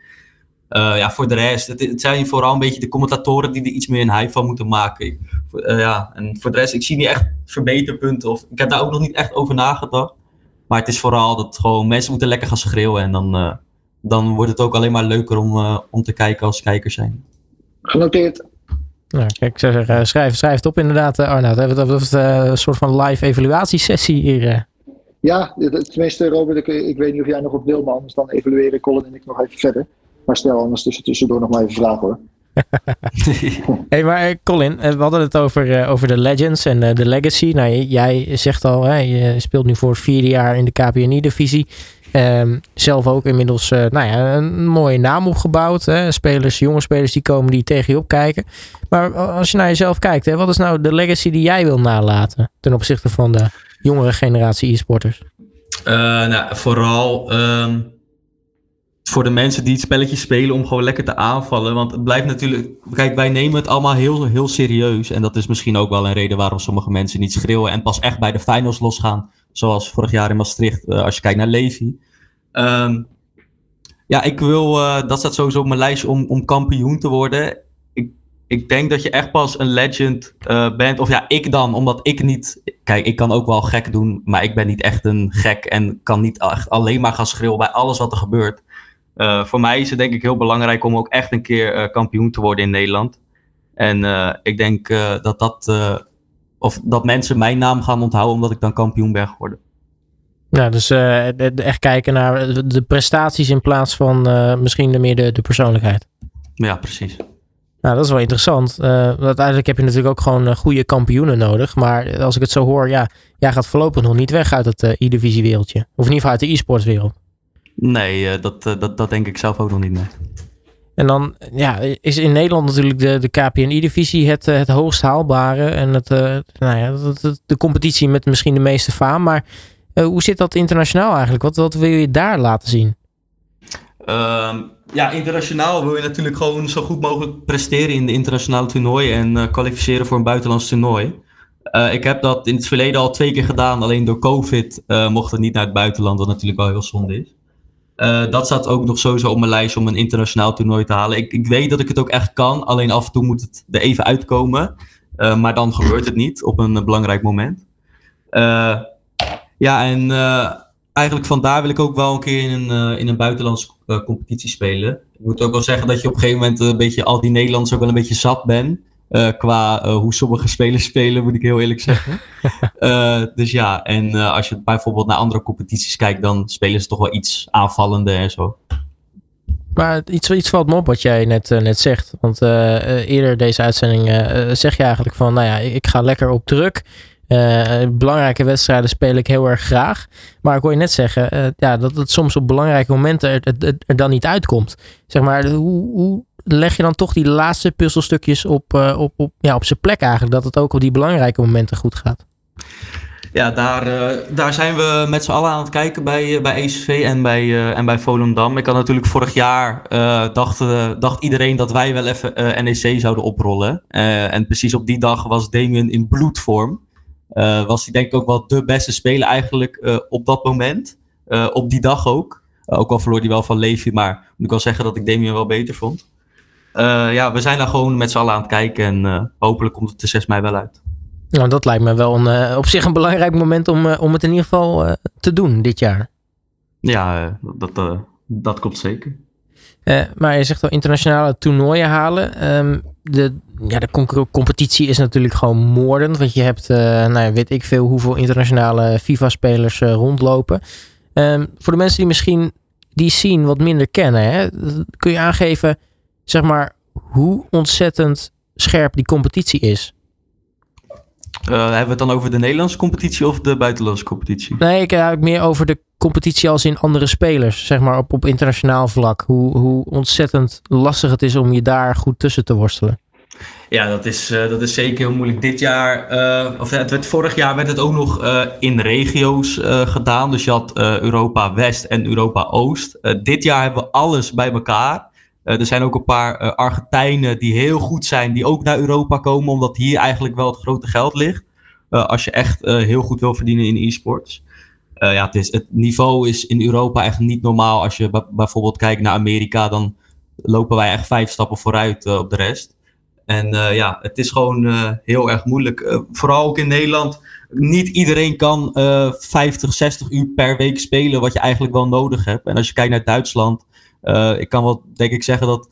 Uh, ja, voor de rest, het, het, zijn vooral een beetje de commentatoren die er iets meer een hype van moeten maken. Uh, ja, en voor de rest, ik zie niet echt verbeterpunten. Of, ik heb daar ook nog niet echt over nagedacht. Maar het is vooral dat gewoon mensen moeten lekker gaan schreeuwen. En dan, uh, dan wordt het ook alleen maar leuker om, om te kijken als kijkers zijn. Genoteerd. Nou, kijk, ik zou zeggen, schrijf, schrijf het op inderdaad, Arnoud. We hebben het een soort van live evaluatiesessie hier. Ja, tenminste Robert, ik, ik weet niet of jij nog op wil, maar anders dan evalueren Colin en ik nog even verder. Maar stel anders tussen, tussendoor nog maar even vragen hoor. hey, maar eh, Colin, eh, we hadden het over, uh, over de Legends en de Legacy. Nou, jij zegt al, hè, je speelt nu voor het vierde jaar in de KPNI-divisie. Um, ehm, zelf ook inmiddels uh, nou ja, een mooie naam opgebouwd. Hè? Spelers, jonge spelers die komen die tegen je opkijken. Maar als je naar jezelf kijkt, hè, wat is nou de legacy die jij wil nalaten ten opzichte van de jongere generatie e-sporters? nou, vooral um voor de mensen die het spelletje spelen om gewoon lekker te aanvallen. Want het blijft natuurlijk. Kijk, wij nemen het allemaal heel, heel serieus. En dat is misschien ook wel een reden waarom sommige mensen niet schreeuwen en pas echt bij de finals losgaan. Zoals vorig jaar in Maastricht, uh, als je kijkt naar Levi. Um, ja, ik wil. Uh, dat staat sowieso op mijn lijstje om, om kampioen te worden. Ik, ik denk dat je echt pas een legend uh, bent. Of ja, ik dan, omdat ik niet. Kijk, ik kan ook wel gek doen, maar ik ben niet echt een gek. En kan niet echt alleen maar gaan schreeuwen bij alles wat er gebeurt. Uh, voor mij is het denk ik heel belangrijk om ook echt een keer uh, kampioen te worden in Nederland. En uh, ik denk dat, dat, of dat mensen mijn naam gaan onthouden omdat ik dan kampioen ben geworden. Ja, dus echt kijken naar de prestaties in plaats van misschien meer de, de persoonlijkheid. Ja, precies. Nou, dat is wel interessant. want uiteindelijk heb je natuurlijk ook gewoon goede kampioenen nodig. Maar als ik het zo hoor, ja, jij gaat voorlopig nog niet weg uit het e-divisie wereldje. Of in ieder geval uit de e-sports wereld. Nee, uh, dat, uh, dat, dat denk ik zelf ook nog niet. Nee. En dan ja, is in Nederland natuurlijk de, de KPNI-divisie het, het hoogst haalbare. En het, uh, nou ja, de, de competitie met misschien de meeste faam. Maar hoe zit dat internationaal eigenlijk? Wat, wat wil je daar laten zien? Ehm, ja, internationaal wil je natuurlijk gewoon zo goed mogelijk presteren in de internationale toernooien en kwalificeren voor een buitenlands toernooi. ik heb dat in het verleden al twee keer gedaan, alleen door COVID mocht het niet naar het buitenland, wat natuurlijk wel heel zonde is. Uh, dat staat ook nog sowieso op mijn lijst om een internationaal toernooi te halen. Ik, ik, weet dat ik het ook echt kan, alleen af en toe moet het er even uitkomen. Uh, maar dan gebeurt het niet op een belangrijk moment. Uh, ja, en eigenlijk vandaar wil ik ook wel een keer in een, in een buitenlandse competitie spelen. Ik moet ook wel zeggen dat je op een gegeven moment een beetje al die Nederlanders ook wel een beetje zat bent. Uh, qua uh, hoe sommige spelers spelen, moet ik heel eerlijk zeggen. uh, dus ja, en als je bijvoorbeeld naar andere competities kijkt, dan spelen ze toch wel iets aanvallender en zo. Maar iets, iets valt me op wat jij net, net zegt. Want eerder deze uitzending zeg je eigenlijk van, nou ja, ik ga lekker op druk. belangrijke wedstrijden speel ik heel erg graag. Maar ik hoor je net zeggen ja, dat het soms op belangrijke momenten er, er, er dan niet uitkomt. Zeg maar, hoe, hoe leg je dan toch die laatste puzzelstukjes op, uh, op, op, ja, op zijn plek eigenlijk. Dat het ook op die belangrijke momenten goed gaat. Ja, daar, uh, daar zijn we met z'n allen aan het kijken bij, uh, bij ECV en bij, en bij Volendam. Ik had natuurlijk vorig jaar, dacht, dacht iedereen dat wij wel even NEC zouden oprollen. en precies op die dag was Damien in bloedvorm. was hij denk ik ook wel de beste speler eigenlijk op dat moment. op die dag ook. ook al verloor hij wel van Levi, maar moet ik wel zeggen dat ik Damien wel beter vond. Uh, ja, we zijn daar gewoon met z'n allen aan het kijken en uh, hopelijk komt het de 6 mei wel uit. Nou, dat lijkt me wel een, uh, op zich een belangrijk moment om, om het in ieder geval te doen dit jaar. Ja, dat, dat klopt zeker. maar je zegt wel internationale toernooien halen. Um, de, ja, de competitie is natuurlijk gewoon moordend. Want je hebt, nou ja, weet ik veel, hoeveel internationale FIFA-spelers rondlopen. Um, voor de mensen die misschien die scene wat minder kennen, hè, kun je aangeven zeg maar, hoe ontzettend scherp die competitie is. Uh, hebben we het dan over de Nederlandse competitie of de buitenlandse competitie? Nee, ik heb eigenlijk meer over de competitie als in andere spelers, zeg maar op, op internationaal vlak. Hoe, hoe ontzettend lastig het is om je daar goed tussen te worstelen. Ja, dat is, dat is zeker heel moeilijk. Dit jaar, of het werd, vorig jaar werd het ook nog in regio's gedaan. Dus je had Europa West en Europa Oost. dit jaar hebben we alles bij elkaar. Er zijn ook een paar Argentijnen die heel goed zijn, die ook naar Europa komen, omdat hier eigenlijk wel het grote geld ligt. als je echt heel goed wil verdienen in e-sports. Ja, het, is, het niveau is in Europa echt niet normaal. Als je bijvoorbeeld kijkt naar Amerika, dan lopen wij echt vijf stappen vooruit op de rest. En ja, het is gewoon heel erg moeilijk. vooral ook in Nederland. Niet iedereen kan 50, 60 uur per week spelen, wat je eigenlijk wel nodig hebt. En als je kijkt naar Duitsland, ik kan wel denk ik zeggen dat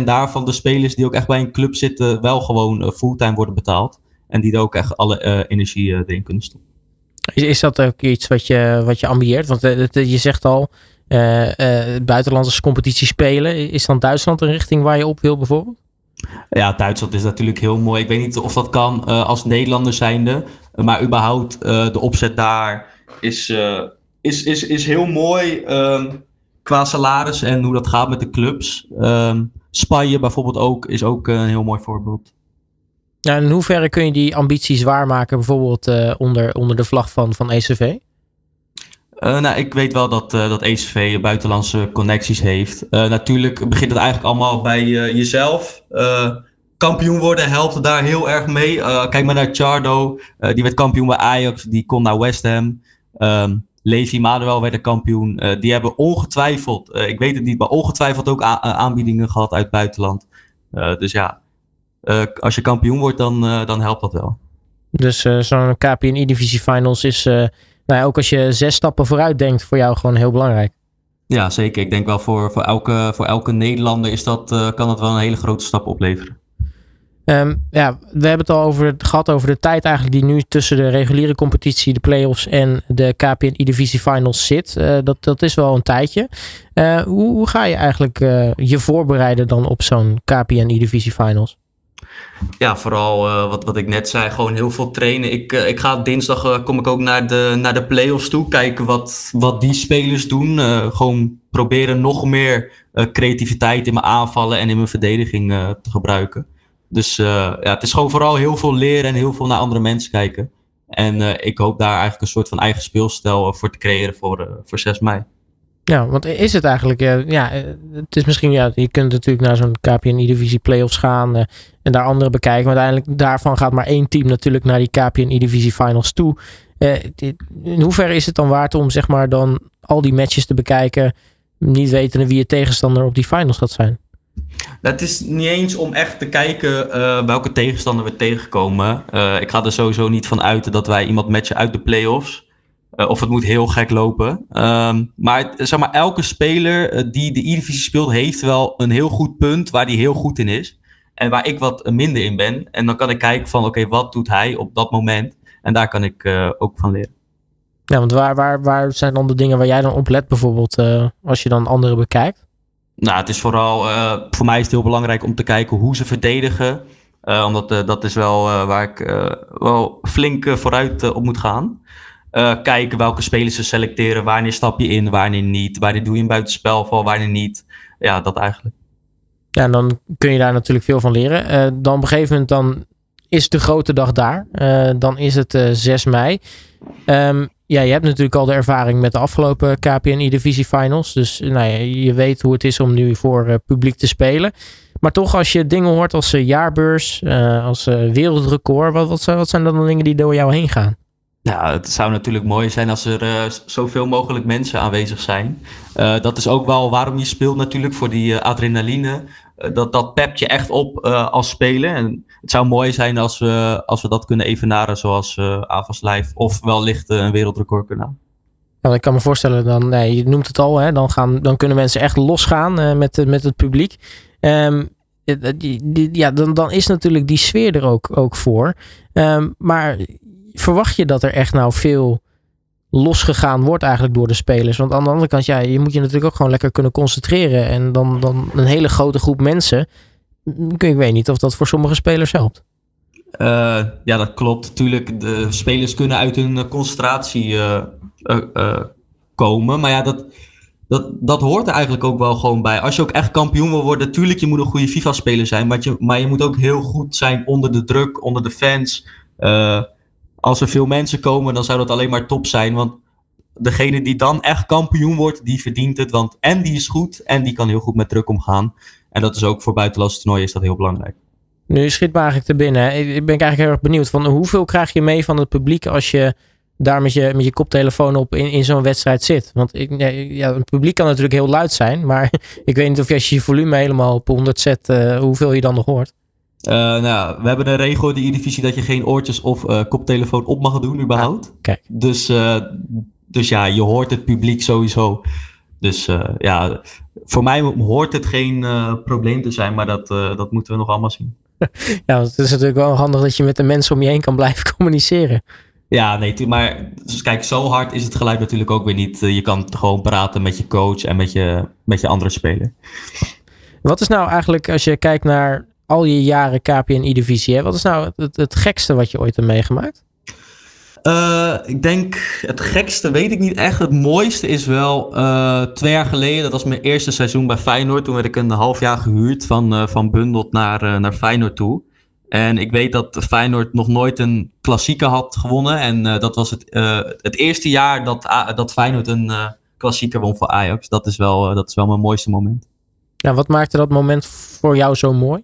80% daarvan de spelers die ook echt bij een club zitten, wel gewoon fulltime worden betaald. En die er ook echt alle energie erin kunnen stoppen. Is, is dat ook iets wat je, wat je ambieert? Want je zegt al, buitenlandse competitie spelen. Is dan Duitsland een richting waar je op wil bijvoorbeeld? Ja, Duitsland is natuurlijk heel mooi. Ik weet niet of dat kan als Nederlander zijnde. Maar überhaupt de opzet daar is, is, is, is heel mooi um, qua salaris en hoe dat gaat met de clubs. Um, Spanje bijvoorbeeld ook is ook een heel mooi voorbeeld. Ja, in hoeverre kun je die ambities waarmaken, bijvoorbeeld uh, onder, onder de vlag van, van ECV? Uh, eh, nou, ik weet wel dat, uh, dat ECV buitenlandse connecties heeft. natuurlijk begint het eigenlijk allemaal bij jezelf. kampioen worden helpt daar heel erg mee. kijk maar naar Chardo, die werd kampioen bij Ajax, die kon naar West Ham. Um, Levi Manuel werd de kampioen. die hebben ongetwijfeld, ik weet het niet, maar ongetwijfeld ook aanbiedingen gehad uit het buitenland. dus ja, als je kampioen wordt, dan, dan helpt dat wel. Dus zo'n KPN divisie finals is, nou ja, ook als je zes stappen vooruit denkt, voor jou gewoon heel belangrijk. Ja, zeker. Ik denk wel voor, voor, elke, voor elke Nederlander is dat, kan dat wel een hele grote stap opleveren. Um, ja, we hebben het al over, gehad over de tijd eigenlijk die nu tussen de reguliere competitie, de playoffs en de KPN divisie finals zit. Uh, dat, dat is wel een tijdje. Uh, hoe, hoe ga je eigenlijk uh, je voorbereiden dan op zo'n KPN divisie finals? Ja, vooral wat, wat ik net zei, gewoon heel veel trainen. Ik, ik ga dinsdag kom ik ook naar de, naar de play-offs toe, kijken wat, wat die spelers doen. gewoon proberen nog meer creativiteit in mijn aanvallen en in mijn verdediging te gebruiken. Dus ja, het is gewoon vooral heel veel leren en heel veel naar andere mensen kijken. En ik hoop daar eigenlijk een soort van eigen speelstijl voor te creëren voor, voor 6 mei. Ja, want is het eigenlijk, ja, het is misschien, ja, je kunt natuurlijk naar zo'n KPN-divisie playoffs gaan en daar andere bekijken. Maar uiteindelijk daarvan gaat maar één team natuurlijk naar die KPN-divisie finals toe. In hoeverre is het dan waard om zeg maar dan al die matches te bekijken, niet wetende wie je tegenstander op die finals gaat zijn? Het is niet eens om echt te kijken welke tegenstander we tegenkomen. ik ga er sowieso niet van uit dat wij iemand matchen uit de playoffs. Uh, of het moet heel gek lopen. Um, maar, zeg maar elke speler die de E-divisie speelt, heeft wel een heel goed punt waar hij heel goed in is. En waar ik wat minder in ben. En dan kan ik kijken van, oké, wat doet hij op dat moment? En daar kan ik ook van leren. Ja, want waar, waar, waar zijn dan de dingen waar jij dan op let bijvoorbeeld, als je dan anderen bekijkt? Nou, het is vooral, voor mij is het heel belangrijk om te kijken hoe ze verdedigen. omdat dat is wel waar ik wel flink vooruit op moet gaan. Kijken welke spelers ze selecteren. Wanneer stap je in, wanneer niet. Wanneer doe je een buitenspelval, wanneer niet. Ja, dat eigenlijk. Ja, en dan kun je daar natuurlijk veel van leren. Dan op een gegeven moment dan is de grote dag daar. Dan is het 6 mei. Um, ja, je hebt natuurlijk al de ervaring met de afgelopen KPNI Divisie Finals. Dus nou ja, je weet hoe het is om nu voor publiek te spelen. Maar toch, als je dingen hoort als jaarbeurs, als wereldrecord, wat, wat, wat zijn dan de dingen die door jou heen gaan? Ja, het zou natuurlijk mooi zijn als er zoveel mogelijk mensen aanwezig zijn. Dat is ook wel waarom je speelt natuurlijk voor die adrenaline. Dat, dat pept je echt op als speler. En het zou mooi zijn als we, als we dat kunnen evenaren zoals uh, Avas Live. Of wellicht een wereldrecord kunnen ik kan me voorstellen, dan, nee, je noemt het al, hè, dan, gaan, dan kunnen mensen echt losgaan met, met het publiek. Um, ja, dan, dan is natuurlijk die sfeer er ook, ook voor. Um, maar verwacht je dat er echt nou veel losgegaan wordt eigenlijk door de spelers? Want aan de andere kant, ja, je moet je natuurlijk ook gewoon lekker kunnen concentreren. En dan, dan een hele grote groep mensen. Ik weet niet of dat voor sommige spelers helpt. Uh, ja, dat klopt. Natuurlijk, de spelers kunnen uit hun concentratie uh, uh, komen. Maar ja, dat, dat, dat hoort er eigenlijk ook wel gewoon bij. Als je ook echt kampioen wil worden, natuurlijk, je moet een goede FIFA-speler zijn. Maar je, maar je moet ook heel goed zijn onder de druk, onder de fans. Als er veel mensen komen, dan zou dat alleen maar top zijn. Want degene die dan echt kampioen wordt, die verdient het. Want en die is goed en die kan heel goed met druk omgaan. En dat is ook voor buitenlandse toernooien is dat heel belangrijk. Nu schiet me eigenlijk te binnen. Ik ben eigenlijk heel erg benieuwd van hoeveel krijg je mee van het publiek als je daar met je, met je koptelefoon op in, in zo'n wedstrijd zit. Want ik, ja, het publiek kan natuurlijk heel luid zijn, maar ik weet niet of je als je je volume helemaal op 100 zet, uh, hoeveel je dan nog hoort. Uh, nou, we hebben een regel in de dat je geen oortjes of uh, koptelefoon op mag doen, überhaupt. Ah, kijk. Dus, dus ja, je hoort het publiek sowieso. Dus ja, voor mij hoort het geen probleem te zijn, maar dat, dat moeten we nog allemaal zien. ja, het is natuurlijk wel handig dat je met de mensen om je heen kan blijven communiceren. Ja, nee, maar dus kijk, zo hard is het geluid natuurlijk ook weer niet. Je kan gewoon praten met je coach en met je, met je andere speler. Wat is nou eigenlijk, als je kijkt naar al je jaren KPN-divisie, wat is nou het, het, gekste wat je ooit hebt meegemaakt? Uh, ik denk, het gekste weet ik niet echt. Het mooiste is wel uh, twee jaar geleden, dat was mijn eerste seizoen bij Feyenoord. Toen werd ik een half jaar gehuurd van, uh, van Bundelt naar, naar Feyenoord toe. En ik weet dat Feyenoord nog nooit een klassieker had gewonnen. En dat was het, het eerste jaar dat, dat Feyenoord een klassieker won voor Ajax. Dat is, wel, dat is wel mijn mooiste moment. Ja, wat maakte dat moment voor jou zo mooi?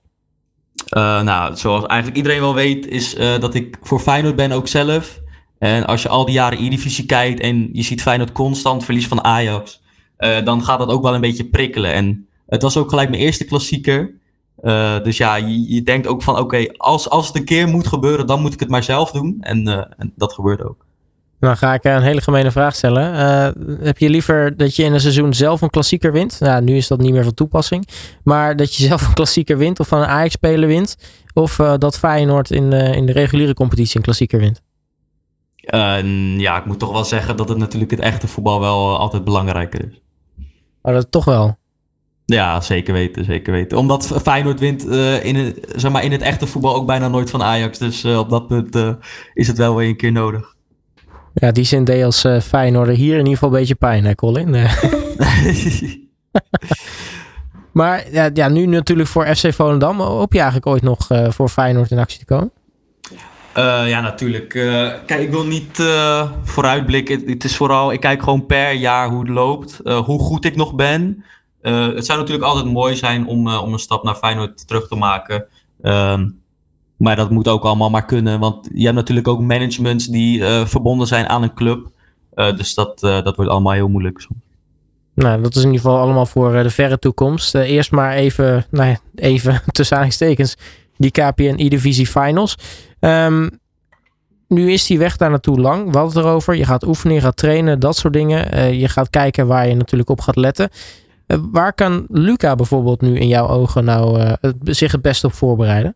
Nou, zoals eigenlijk iedereen wel weet, is dat ik voor Feyenoord ben ook zelf. En als je al die jaren E-divisie kijkt en je ziet Feyenoord constant verlies van Ajax, dan gaat dat ook wel een beetje prikkelen. En het was ook gelijk mijn eerste klassieker. Dus ja, je, denkt ook van oké, als, als het een keer moet gebeuren, dan moet ik het maar zelf doen. En, en dat gebeurt ook. Dan ga ik een hele gemene vraag stellen. Uh, heb je liever dat je in een seizoen zelf een klassieker wint? Nou, nu is dat niet meer van toepassing. Maar dat je zelf een klassieker wint of van een Ajax-speler wint? Of dat Feyenoord in, in de reguliere competitie een klassieker wint? ja, ik moet toch wel zeggen dat het natuurlijk het echte voetbal wel altijd belangrijker is. Maar dat toch wel? Ja, zeker weten, zeker weten. Omdat Feyenoord wint uh, in, het, zeg maar, in het echte voetbal ook bijna nooit van Ajax. Dus uh, op dat punt uh, is het wel weer een keer nodig. Ja, die zin deed als uh, Feyenoord hier in ieder geval een beetje pijn, hè Colin? maar ja, ja, nu natuurlijk voor FC Volendam. Hoop je eigenlijk ooit nog voor Feyenoord in actie te komen? ja, natuurlijk. kijk, ik wil niet vooruitblikken. Het, het, is vooral, ik kijk gewoon per jaar hoe het loopt. hoe goed ik nog ben. Uh, het zou natuurlijk altijd mooi zijn om, uh, om een stap naar Feyenoord terug te maken. Um, maar dat moet ook allemaal maar kunnen. Want je hebt natuurlijk ook managements die uh, verbonden zijn aan een club. dus dat, dat wordt allemaal heel moeilijk. Nou, dat is in ieder geval allemaal voor de verre toekomst. eerst maar even, nou ja, even tussen aanhalingstekens, die KPN E-Divisie Finals. Um, nu is die weg daar naartoe lang. Hadden het erover. Je gaat oefenen, je gaat trainen, dat soort dingen. je gaat kijken waar je natuurlijk op gaat letten. Eh, waar kan Luca bijvoorbeeld nu in jouw ogen nou uh, zich het beste op voorbereiden?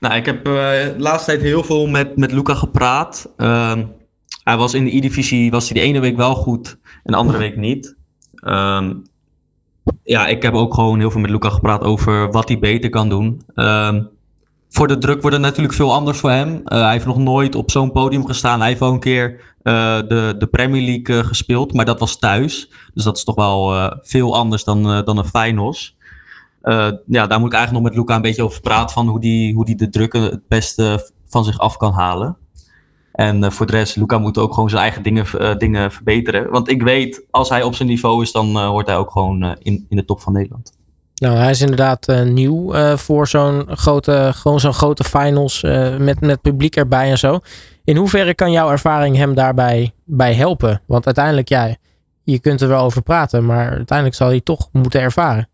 Nou, ik heb uh, de laatste tijd heel veel met, met Luca gepraat. Ehm, hij was in de E-divisie, was hij de ene week wel goed en de andere week niet. Um, ja, ik heb ook gewoon heel veel met Luca gepraat over wat hij beter kan doen. Um, voor de druk wordt het natuurlijk veel anders voor hem. Uh, hij heeft nog nooit op zo'n podium gestaan. Hij heeft wel een keer uh, de, de Premier League gespeeld, maar dat was thuis. Dus dat is toch wel veel anders dan, dan een Feyenoord. ja, daar moet ik eigenlijk nog met Luca een beetje over praten. Van hoe die, hoe die de druk het beste van zich af kan halen. En voor de rest, Luca moet ook gewoon zijn eigen dingen, dingen verbeteren. Want ik weet, als hij op zijn niveau is, dan hoort hij ook gewoon in, in de top van Nederland. Nou, hij is inderdaad nieuw voor zo'n grote, gewoon zo'n grote finals met, met publiek erbij en zo. In hoeverre kan jouw ervaring hem daarbij bij helpen? Want uiteindelijk, ja, je kunt er wel over praten, maar uiteindelijk zal hij toch moeten ervaren.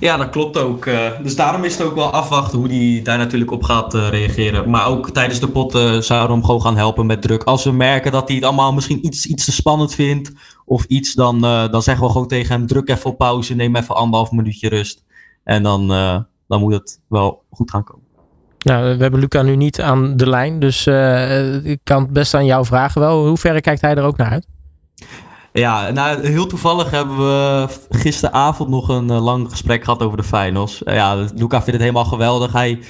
Ja, dat klopt ook. dus daarom is het ook wel afwachten hoe hij daar natuurlijk op gaat reageren. Maar ook tijdens de pot zouden we hem gewoon gaan helpen met druk. Als we merken dat hij het allemaal misschien iets, iets te spannend vindt of iets, dan, dan zeggen we gewoon tegen hem: druk even op pauze, neem even anderhalf minuutje rust. En dan, dan moet het wel goed gaan komen. Nou, we hebben Luca nu niet aan de lijn, dus ik kan het best aan jou vragen wel. Hoe ver kijkt hij er ook naar uit? Ja, nou, heel toevallig hebben we gisteravond nog een lang gesprek gehad over de finals. ja, Luca vindt het helemaal geweldig. Hij,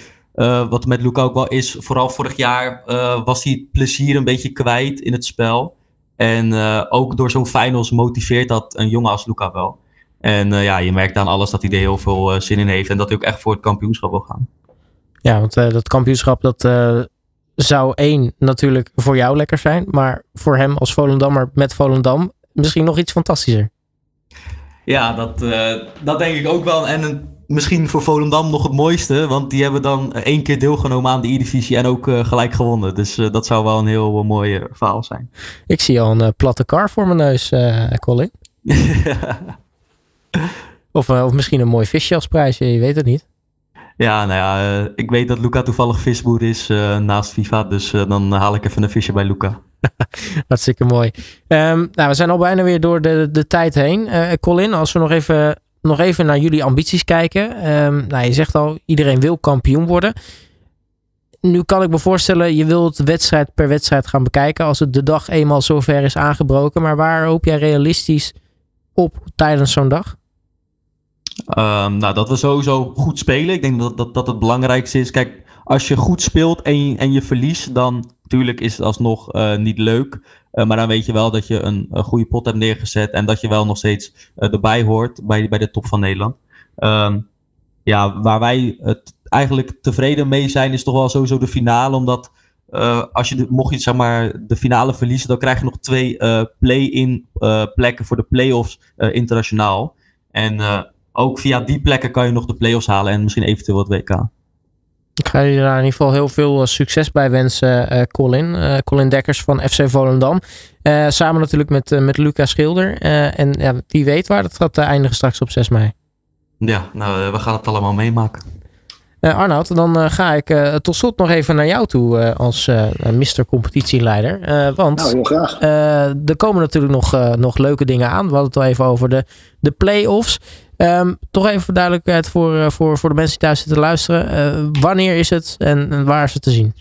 wat met Luca ook wel is, vooral vorig jaar was hij het plezier een beetje kwijt in het spel. En ook door zo'n finals motiveert dat een jongen als Luca wel. En ja, je merkt aan alles dat hij er heel veel zin in heeft. En dat hij ook echt voor het kampioenschap wil gaan. Ja, want dat kampioenschap dat zou één natuurlijk voor jou lekker zijn. Maar voor hem als Volendammer met Volendam misschien nog iets fantastischer. Ja, dat, uh, dat denk ik ook wel. En misschien voor Volendam nog het mooiste. Want die hebben dan één keer deelgenomen aan de E-divisie en ook uh, gelijk gewonnen. Dus uh, dat zou wel een heel mooi verhaal zijn. Ik zie al een platte car voor mijn neus, Colin. of, of misschien een mooi visje als prijs, je weet het niet. Ja, nou ja, ik weet dat Luca toevallig visboer is naast FIFA. Dus dan haal ik even een visje bij Luca. Hartstikke mooi. Um, nou, we zijn al bijna weer door de, de tijd heen. Colin, als we nog even, nog even naar jullie ambities kijken. Um, nou, je zegt al, iedereen wil kampioen worden. Nu kan ik me voorstellen, je wilt wedstrijd per wedstrijd gaan bekijken. Als het de dag eenmaal zover is aangebroken. Maar waar hoop jij realistisch op tijdens zo'n dag? Um, nou, dat we sowieso goed spelen. Ik denk dat dat, dat het belangrijkste is. Kijk, als je goed speelt en je, en je verliest, dan natuurlijk is het alsnog uh, niet leuk. Uh, maar dan weet je wel dat je een, goede pot hebt neergezet en dat je wel nog steeds uh, erbij hoort bij, bij de top van Nederland. Um, ja, waar wij het eigenlijk tevreden mee zijn, is toch wel sowieso de finale. Omdat als je mocht je zeg maar de finale verliezen, dan krijg je nog twee play-in plekken voor de play-offs internationaal. En ook via die plekken kan je nog de play-offs halen en misschien eventueel het WK. Ik ga je daar in ieder geval heel veel eh, succes bij wensen, uh, Colin. Uh, Colin Dekkers van FC Volendam. Uh, samen natuurlijk met, met Luca Schilder. en ja, wie weet waar dat gaat eindigen straks op 6 mei. Ja, nou, we gaan het allemaal meemaken. Uh, Arnoud, dan ga ik uh, tot slot nog even naar jou toe als Mr. Competitieleider. want nou, heel graag. er komen natuurlijk nog, nog leuke dingen aan. We hadden het al even over de, de play-offs. Um, toch even voor duidelijkheid voor, uh, voor, voor de mensen die thuis zitten luisteren. Uh, wanneer is het en, en, waar is het te zien?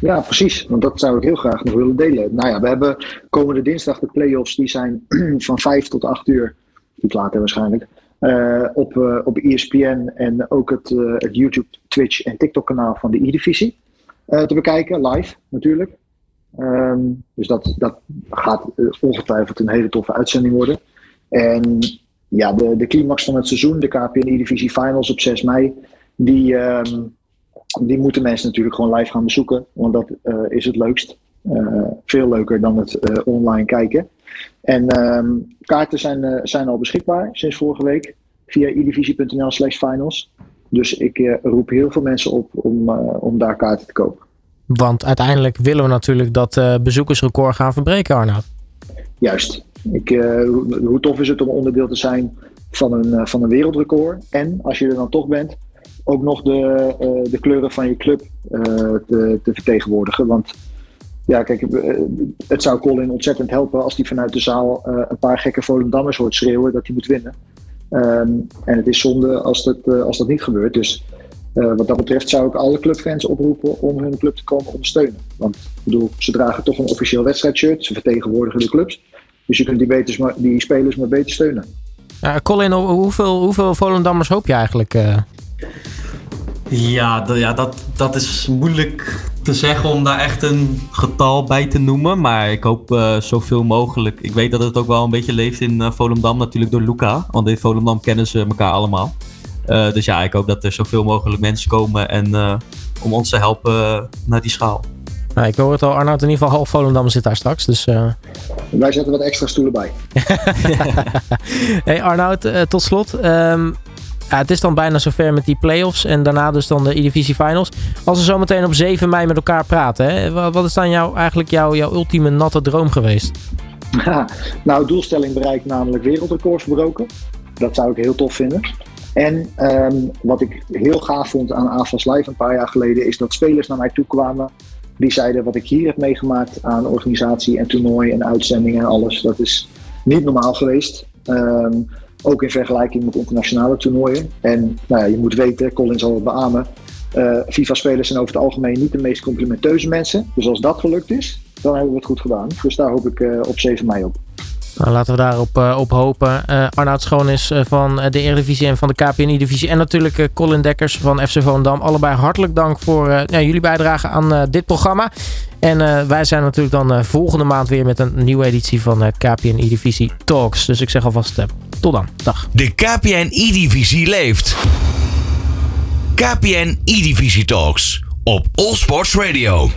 Ja, precies. Want dat zou ik heel graag nog willen delen. Nou ja, we hebben komende dinsdag de play-offs. Die zijn van 5 tot 8 uur. Iets later waarschijnlijk. Uh, op, op ESPN en ook het, het YouTube, Twitch en TikTok kanaal van de E-divisie. te bekijken, live natuurlijk. Um, dus dat, dat gaat ongetwijfeld een hele toffe uitzending worden. En ja, de, de climax van het seizoen, de KPN E-Divisie Finals op 6 mei, die, um, die moeten mensen natuurlijk gewoon live gaan bezoeken. Want dat uh, is het leukst. Uh, veel leuker dan het uh, online kijken. En um, kaarten zijn, zijn al beschikbaar sinds vorige week via edivisie.nl slash finals. Dus ik roep heel veel mensen op om, om daar kaarten te kopen. Want uiteindelijk willen we natuurlijk dat bezoekersrecord gaan verbreken, Arnoud. Juist. Ik, uh, hoe tof is het om onderdeel te zijn van een, uh, van een wereldrecord? En als je er dan toch bent, ook nog de, uh, de kleuren van je club te, te, vertegenwoordigen. Want ja, kijk, het zou Colin ontzettend helpen als hij vanuit de zaal een paar gekke Volendammers hoort schreeuwen dat hij moet winnen. Um, en het is zonde als dat, als dat niet gebeurt. Dus wat dat betreft zou ik alle clubfans oproepen om hun club te komen ondersteunen. Want ik bedoel, ze dragen toch een officieel wedstrijdshirt, ze vertegenwoordigen de clubs. Dus je kunt die, beters maar, die spelers maar beter steunen. Ja, Colin, hoeveel, hoeveel Volendammers hoop je eigenlijk? Uh... Ja, ja dat, dat is moeilijk te zeggen om daar echt een getal bij te noemen. Maar ik hoop uh, zoveel mogelijk. Ik weet dat het ook wel een beetje leeft in uh, Volendam, natuurlijk door Luca. Want in Volendam kennen ze elkaar allemaal. Uh, dus ja, ik hoop dat er zoveel mogelijk mensen komen en, om ons te helpen naar die schaal. Nou, ik hoor het al, Arnoud in ieder geval half Volendam zit daar straks. Dus, uh... Wij zetten wat extra stoelen bij. hey Arnoud, uh, tot slot. Um, ja, het is dan bijna zover met die play-offs en daarna dus dan de E-Divisie Finals. Als we zo meteen op 7 mei met elkaar praten, hè, wat is dan jou, eigenlijk jouw, jouw ultieme natte droom geweest? nou, doelstelling bereikt namelijk wereldrecords verbroken. Dat zou ik heel tof vinden. En um, wat ik heel gaaf vond aan AFAS Live een paar jaar geleden, is dat spelers naar mij toe kwamen die zeiden wat ik hier heb meegemaakt aan organisatie en toernooi en uitzendingen en alles. Dat is niet normaal geweest. Um, ook in vergelijking met internationale toernooien. En nou ja, je moet weten, Colin zal het beamen. Uh, FIFA-spelers zijn over het algemeen niet de meest complimenteuze mensen. Dus als dat gelukt is, dan hebben we het goed gedaan. Dus daar hoop ik uh, op 7 mei op. Nou, laten we daarop uh, op hopen. Uh, Arnoud Schoon is uh, van de Eredivisie en van de KPNI-divisie. En natuurlijk Colin Dekkers van FC Volendam. Allebei hartelijk dank voor jullie bijdrage aan dit programma. En wij zijn natuurlijk dan volgende maand weer met een nieuwe editie van KPNI-divisie Talks. Dus ik zeg alvast tot dan. Dag. De KPNI-divisie leeft. KPN E-Divisie Talks op All Sports Radio.